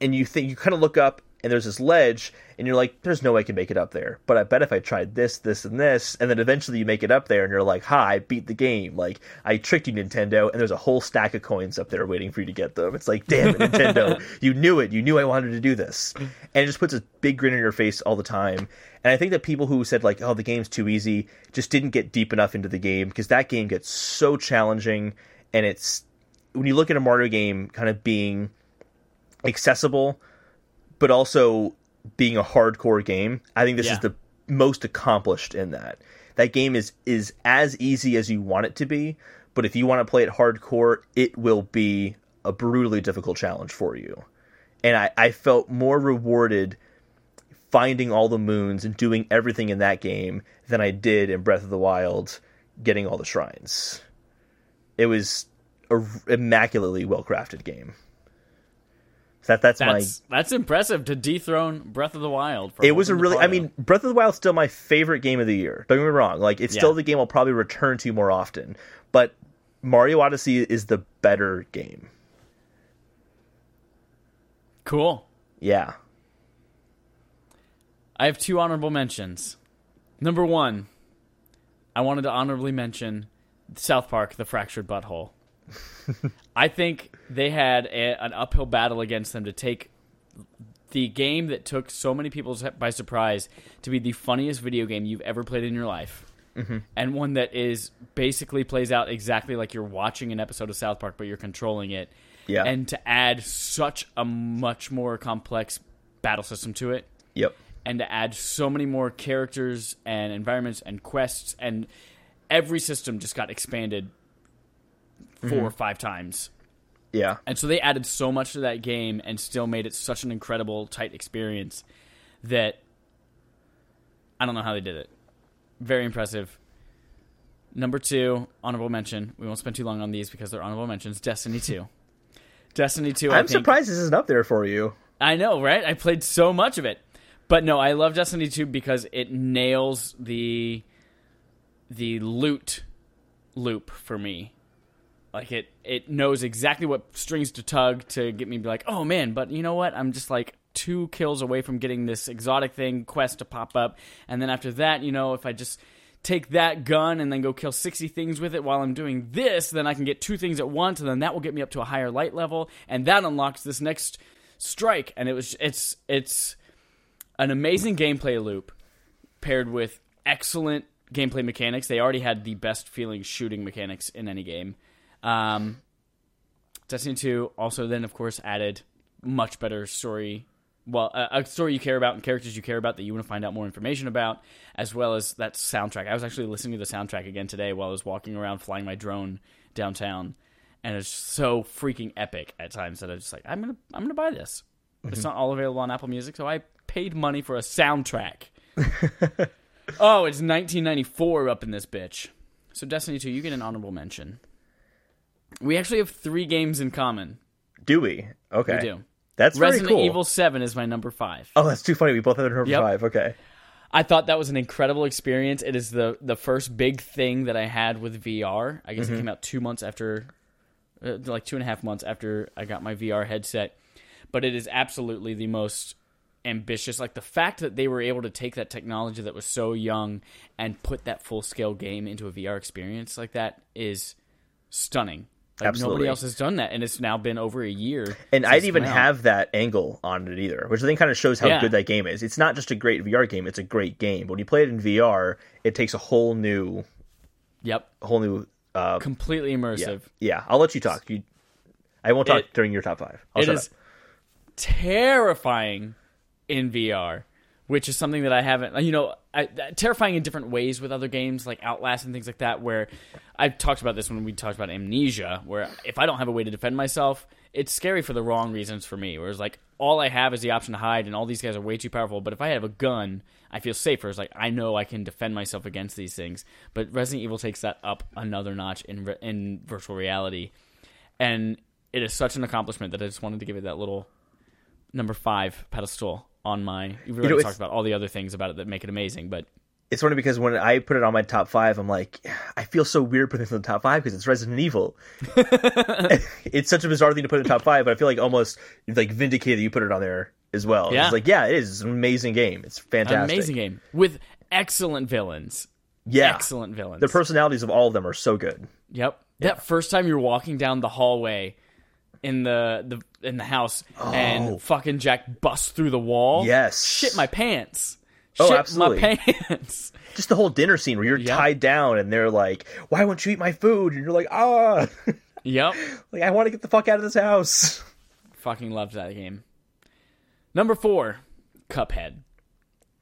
and you think you kind of look up and there's this ledge and you're like, there's no way I can make it up there. But I bet if I tried this, this, and this, and then eventually you make it up there and you're like, ha, I beat the game. Like I tricked you, Nintendo, and there's a whole stack of coins up there waiting for you to get them. It's like, damn it, Nintendo, you knew it. You knew I wanted to do this, and it just puts a big grin on your face all the time. And I think that people who said like, oh, the game's too easy, just didn't get deep enough into the game because that game gets so challenging, and it's when you look at a Mario game kind of being accessible, but also being a hardcore game. I think this Yeah. is the most accomplished in that. That game is is as easy as you want it to be, but if you want to play it hardcore, it will be a brutally difficult challenge for you. And I, I felt more rewarded finding all the moons and doing everything in that game than I did in Breath of the Wild getting all the shrines. It was a immaculately well crafted game. That that's, That's my that's impressive to dethrone Breath of the Wild. For it was a really i mean breath of the wild is still my favorite game of the year don't get me wrong like it's Yeah. still the game i'll probably return to more often but mario odyssey is the better game cool. yeah I have two honorable mentions. Number one, I wanted to honorably mention South Park: The Fractured but Whole. I think they had a, an uphill battle against them to take the game that took so many people by surprise to be the funniest video game you've ever played in your life. Mm-hmm. And one that is basically plays out exactly like you're watching an episode of South Park, but you're controlling it. Yeah. And to add such a much more complex battle system to it, yep and to add so many more characters and environments and quests and every system just got expanded 4 mm-hmm. or five times. Yeah. And so they added so much to that game and still made it such an incredible tight experience that i don't know how they did it. Very impressive. Number two honorable mention. We won't spend too long on these because they're honorable mentions. Destiny 2 destiny 2 I i'm surprised this isn't up there for you. I know, right? I played so much of it. But no, I love Destiny 2 because it nails the the loot loop for me. Like it, it knows exactly what strings to tug to get me to be like, oh man, but you know what? I'm just like two kills away from getting this exotic thing quest to pop up, and then after that, you know, if I just take that gun and then go kill 60 things with it while I'm doing this, then I can get two things at once, and then that will get me up to a higher light level, and that unlocks this next strike. And it was it's it's an amazing gameplay loop paired with excellent gameplay mechanics. They already had the best feeling shooting mechanics in any game. Um, Destiny 2 also then, of course, added much better story. Well, a, a story you care about and characters you care about that you want to find out more information about, as well as that soundtrack. I was actually listening to the soundtrack again today while I was walking around flying my drone downtown, and it's so freaking epic at times that I was just like, I'm gonna, I'm gonna buy this. It's not all available on Apple Music, so I paid money for a soundtrack. oh, it's 1994 up in this bitch. So Destiny 2, you get an honorable mention. We actually have three games in common. Do we? Okay. We do. That's very Resident cool. Evil 7 is my number five. Oh, that's too funny. We both have number Yep. five. Okay. I thought that was an incredible experience. It is the the first big thing that I had with VR. I guess it came out two months after, uh, like two and a half months after I got my VR headset. But it is absolutely the most ambitious. Like the fact that they were able to take that technology that was so young and put that full scale game into a VR experience like that is stunning. Like Absolutely. nobody else has done that, and it's now been over a year. And I didn't even have that angle on it either, which I think kind of shows how Yeah. good that game is. It's not just a great VR game; it's a great game. But when you play it in VR, it takes a whole new, Yep, a whole new. Uh, completely yeah, immersive. yeah. I'll let you talk. You, I won't talk It- during your top five. I'll It is terrifying in VR, which is something that I haven't, you know, I, terrifying in different ways with other games like Outlast and things like that. Where I've talked about this when we talked about Amnesia, where if I don't have a way to defend myself, it's scary for the wrong reasons for me. Whereas like all I have is the option to hide, and all these guys are way too powerful. But if I have a gun, I feel safer. It's like I know I can defend myself against these things. But Resident Evil takes that up another notch in in virtual reality, and it is such an accomplishment that I just wanted to give it that little number five pedestal on my. We've already know, talked about all the other things about it that make it amazing, but It's funny because when I put it on my top five, I'm like, I feel so weird putting this in the top five because it's Resident Evil. it's such a bizarre thing to put in the top five, but I feel like almost like vindicated that you put it on there as well. Yeah. It's like, yeah, it is. It's an amazing game. It's an fantastic. amazing game with excellent villains. Yeah. Excellent villains. The personalities of all of them are so good. Yep. That first time you're walking down the hallway in the, the in the house Oh. and fucking Jack busts through the wall. Yes. Shit my pants. Oh, Shit absolutely. my pants. Just the whole dinner scene where you're Yep. tied down and they're like, "Why won't you eat my food?" And you're like, "Ah, yep. like I want to get the fuck out of this house." Fucking loved that game. Number four, Cuphead.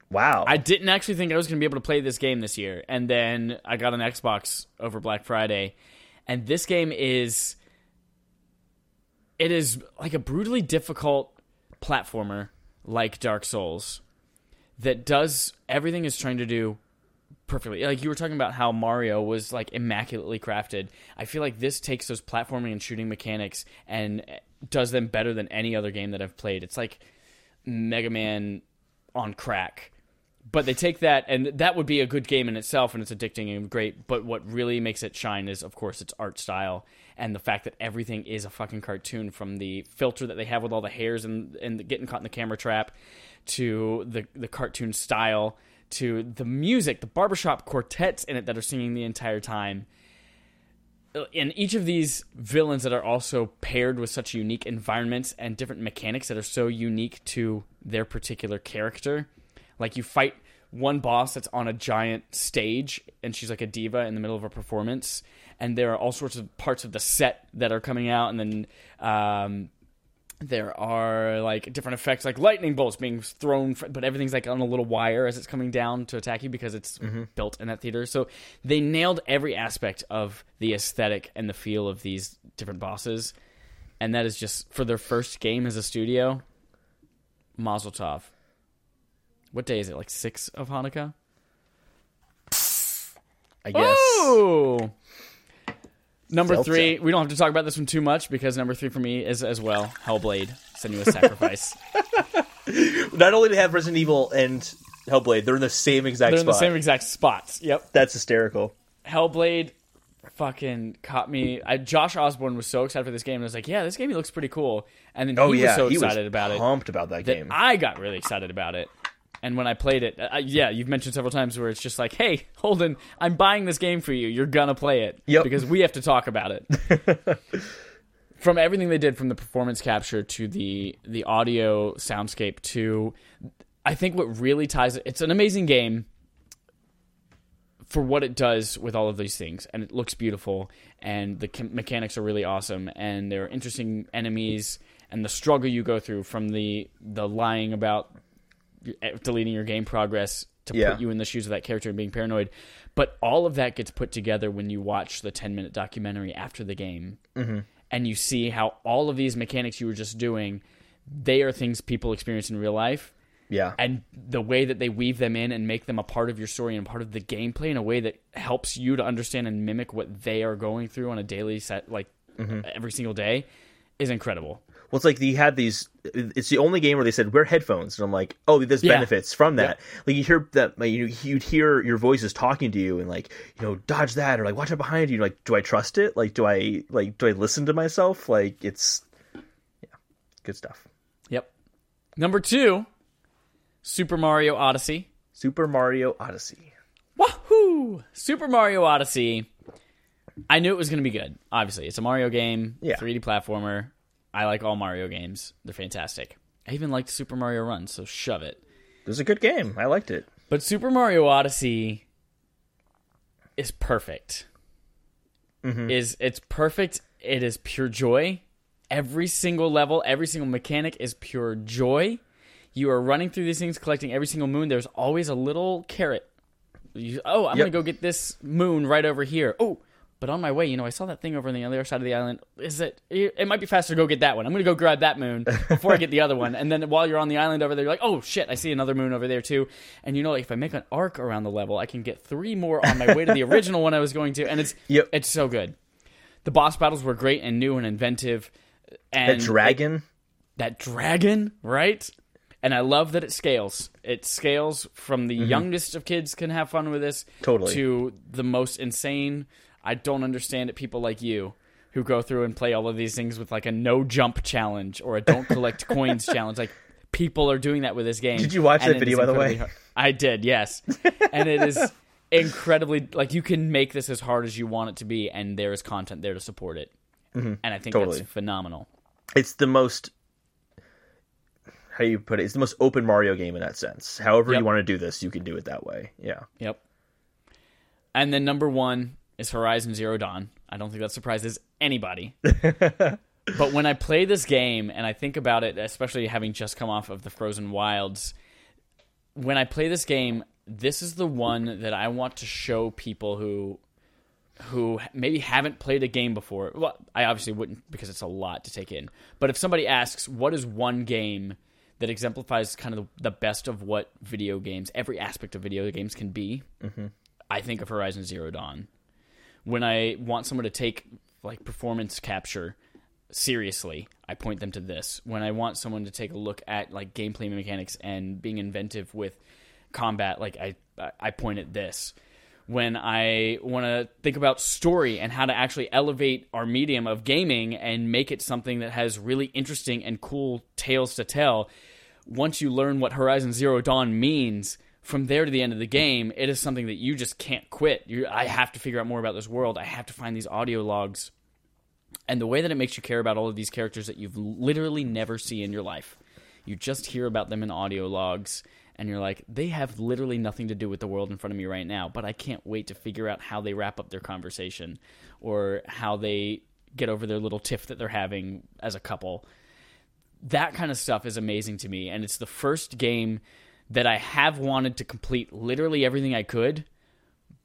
Wow. I didn't actually think I was going to be able to play this game this year, and then I got an Xbox over Black Friday, and this game is it is like a brutally difficult platformer like Dark Souls that does everything it's trying to do perfectly. Like you were talking about how Mario was like immaculately crafted. I feel like this takes those platforming and shooting mechanics and does them better than any other game that I've played. It's like Mega Man on crack. But they take that, and that would be a good game in itself, and it's addicting and great. But what really makes it shine is, of course, its art style and the fact that everything is a fucking cartoon from the filter that they have with all the hairs and, and getting caught in the camera trap to the, the cartoon style to the music, the barbershop quartets in it that are singing the entire time and each of these villains that are also paired with such unique environments and different mechanics that are so unique to their particular character. Like you fight one boss that's on a giant stage and she's like a diva in the middle of a performance and there are all sorts of parts of the set that are coming out. And then um, there are like different effects like lightning bolts being thrown fr- but everything's like on a little wire as it's coming down to attack you because it's built in that theater. So they nailed every aspect of the aesthetic and the feel of these different bosses. And that is just for their first game as a studio mazel tov. What day is it? Like 6 of hanukkah? I guess. Number Delta. three, we don't have to talk about this one too much because number three for me is as well Hellblade: Senua's Sacrifice. Not only to have Resident Evil and Hellblade, they're in the same exact They're in spot. the same exact spots. Yep. That's hysterical. Hellblade, fucking caught me. I, Josh Osborne was so excited for this game, and I was like, "Yeah, this game looks pretty cool." And then Oh he yeah, was so he excited was about it pumped about that that game. I got really excited about it. And when I played it, uh, yeah, you've mentioned several times where it's just like, "Hey, Holden, I'm buying this game for you. You're gonna play it Yep. because we have to talk about it." from everything they did, from the performance capture to the the audio soundscape to, I think what really ties it. It's an amazing game for what it does with all of these things, and it looks beautiful, and the mechanics are really awesome, and there are interesting enemies, and the struggle you go through from the the lying about deleting your game progress to Yeah. put you in the shoes of that character and being paranoid. But all of that gets put together when you watch the 10 minute documentary after the game. Mm-hmm. And you see how all of these mechanics you were just doing, they are things people experience in real life. yeah, And the way that they weave them in and make them a part of your story and part of the gameplay in a way that helps you to understand and mimic what they are going through on a daily set, like every single day, is incredible. Well, it's like you had these. It's the only game where they said wear headphones, and I'm like, oh, there's Yeah. benefits from that. Like you hear that, like, you you'd hear your voices talking to you, and like you know, dodge that, or like watch out behind you. Like, do I trust it? Like, do I like do I listen to myself? Like, it's yeah, good stuff. Yep. Number two, Super Mario Odyssey. Super Mario Odyssey. Wahoo! Super Mario Odyssey. I knew it was going to be good. Obviously, it's a Mario game, Yeah. 3D platformer. I like all Mario games. They're fantastic. I even liked Super Mario Run, so shove it. It was a good game. I liked it. But Super Mario Odyssey is perfect. Mm-hmm. Is it's perfect. It is pure joy. Every single level, every single mechanic is pure joy. You are running through these things, collecting every single moon. There's always a little carrot. You, oh, I'm Yep. gonna go get this moon right over here. Oh, but on my way, you know, I saw that thing over on the other side of the island. Is it? It might be faster to go get that one. I'm gonna go grab that moon before I get the other one. And then while you're on the island over there, you're like, oh shit, I see another moon over there too. And you know, like if I make an arc around the level, I can get three more on my way to the original one I was going to. And it's Yep. it's so good. The boss battles were great and new and inventive. And That dragon. that dragon, right? And I love that it scales. It scales from the mm-hmm. youngest of kids can have fun with this Totally. to the most insane. I don't understand it. People like you who go through and play all of these things with like a no jump challenge or a don't collect coins challenge. Like people are doing that with this game. Did you watch that video, by the way? hard. I did, yes. and it is incredibly like you can make this as hard as you want it to be, and there is content there to support it. And I think Mm-hmm. Totally. that's phenomenal. It's the most. How do you put it? It's the most open Mario game in that sense. However Yep. you want to do this, you can do it that way. Yeah. Yep. And then number one is Horizon Zero Dawn. I don't think that surprises anybody. but when I play this game and I think about it, especially having just come off of the Frozen Wilds, when I play this game, this is the one that I want to show people who who maybe haven't played a game before. Well, I obviously wouldn't because it's a lot to take in. But if somebody asks, what is one game that exemplifies kind of the best of what video games, every aspect of video games can be, mm-hmm. I think of Horizon Zero Dawn. When I want someone to take like performance capture seriously, I point them to this. When I want someone to take a look at like gameplay mechanics and being inventive with combat, like I I point at this. When I want to think about story and how to actually elevate our medium of gaming and make it something that has really interesting and cool tales to tell, once you learn what Horizon Zero Dawn means, from there to the end of the game, it is something that you just can't quit. You, I have to figure out more about this world. I have to find these audio logs. And the way that it makes you care about all of these characters that you've literally never see in your life. You just hear about them in audio logs, and you're like, they have literally nothing to do with the world in front of me right now, but I can't wait to figure out how they wrap up their conversation or how they get over their little tiff that they're having as a couple that kind of stuff is amazing to me and it's the first game that I have wanted to complete literally everything I could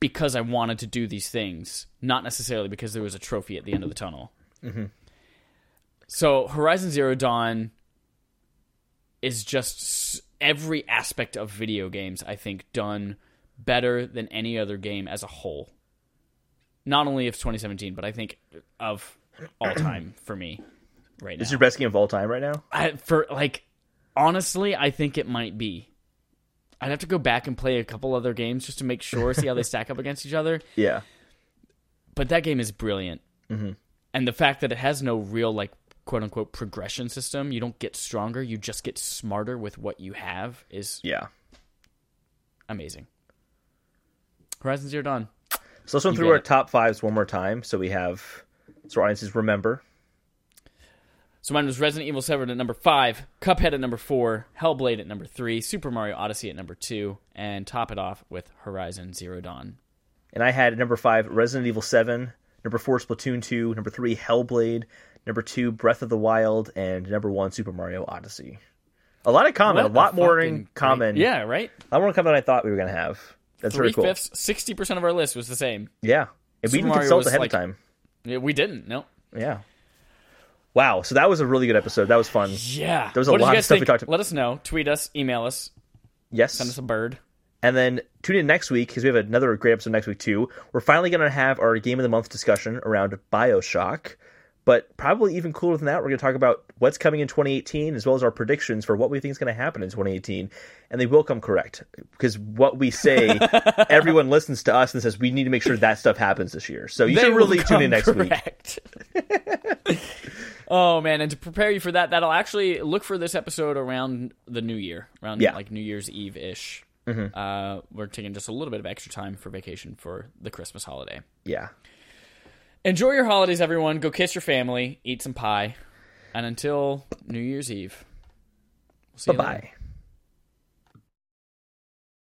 because I wanted to do these things, not necessarily because there was a trophy at the end of the tunnel. Mm-hmm. So Horizon Zero Dawn is just every aspect of video games I think done better than any other game as a whole. Not only of 2017, but I think of all time for me right now. Is your best game of all time right now? I, for like honestly, I think it might be. I'd have to go back and play a couple other games just to make sure, see how they stack up against each other. Yeah. but that game is brilliant. Mm-hmm. And the fact that it has no real like quote unquote progression system, you don't get stronger, you just get smarter with what you have is Yeah. amazing. Horizon Zero Dawn. So let's run through our it. top fives one more time. So we have so our audiences remember. So mine was Resident Evil 7 at number 5, Cuphead at number 4, Hellblade at number 3, Super Mario Odyssey at number 2, and top it off with Horizon Zero Dawn. And I had number five Resident Evil Seven, number four Splatoon Two, number three Hellblade, number two Breath of the Wild, and number one Super Mario Odyssey. A lot of common, What a lot more in great- common. Yeah, right? a lot more common than I thought we were gonna have. That's Three cool. fifths, 60% of our list was the same. Yeah, and we Super didn't Mario consult ahead like- of time. We didn't, no. Yeah. Wow, so that was a really good episode. That was fun. Yeah. There was a what lot of stuff we talked about. Let us know. Tweet us, email us, Yes. send us a bird. And then tune in next week because we have another great episode next week too. We're finally going to have our game of the month discussion around Bioshock. But probably even cooler than that, we're going to talk about what's coming in 2018 as well as our predictions for what we think is going to happen in 2018. And they will come correct because what we say, everyone listens to us and says we need to make sure that stuff happens this year. So you They should really tune in next week. oh man, and to prepare you for that, that'll actually look for this episode around the new year, around Yeah. Mm-hmm. like New Year's Eve ish. Uh, we're taking just a little bit of extra time for vacation for the Christmas holiday. Yeah. Enjoy your holidays, everyone. Go kiss your family, eat some pie, and until New Year's Eve, we'll see Bye bye.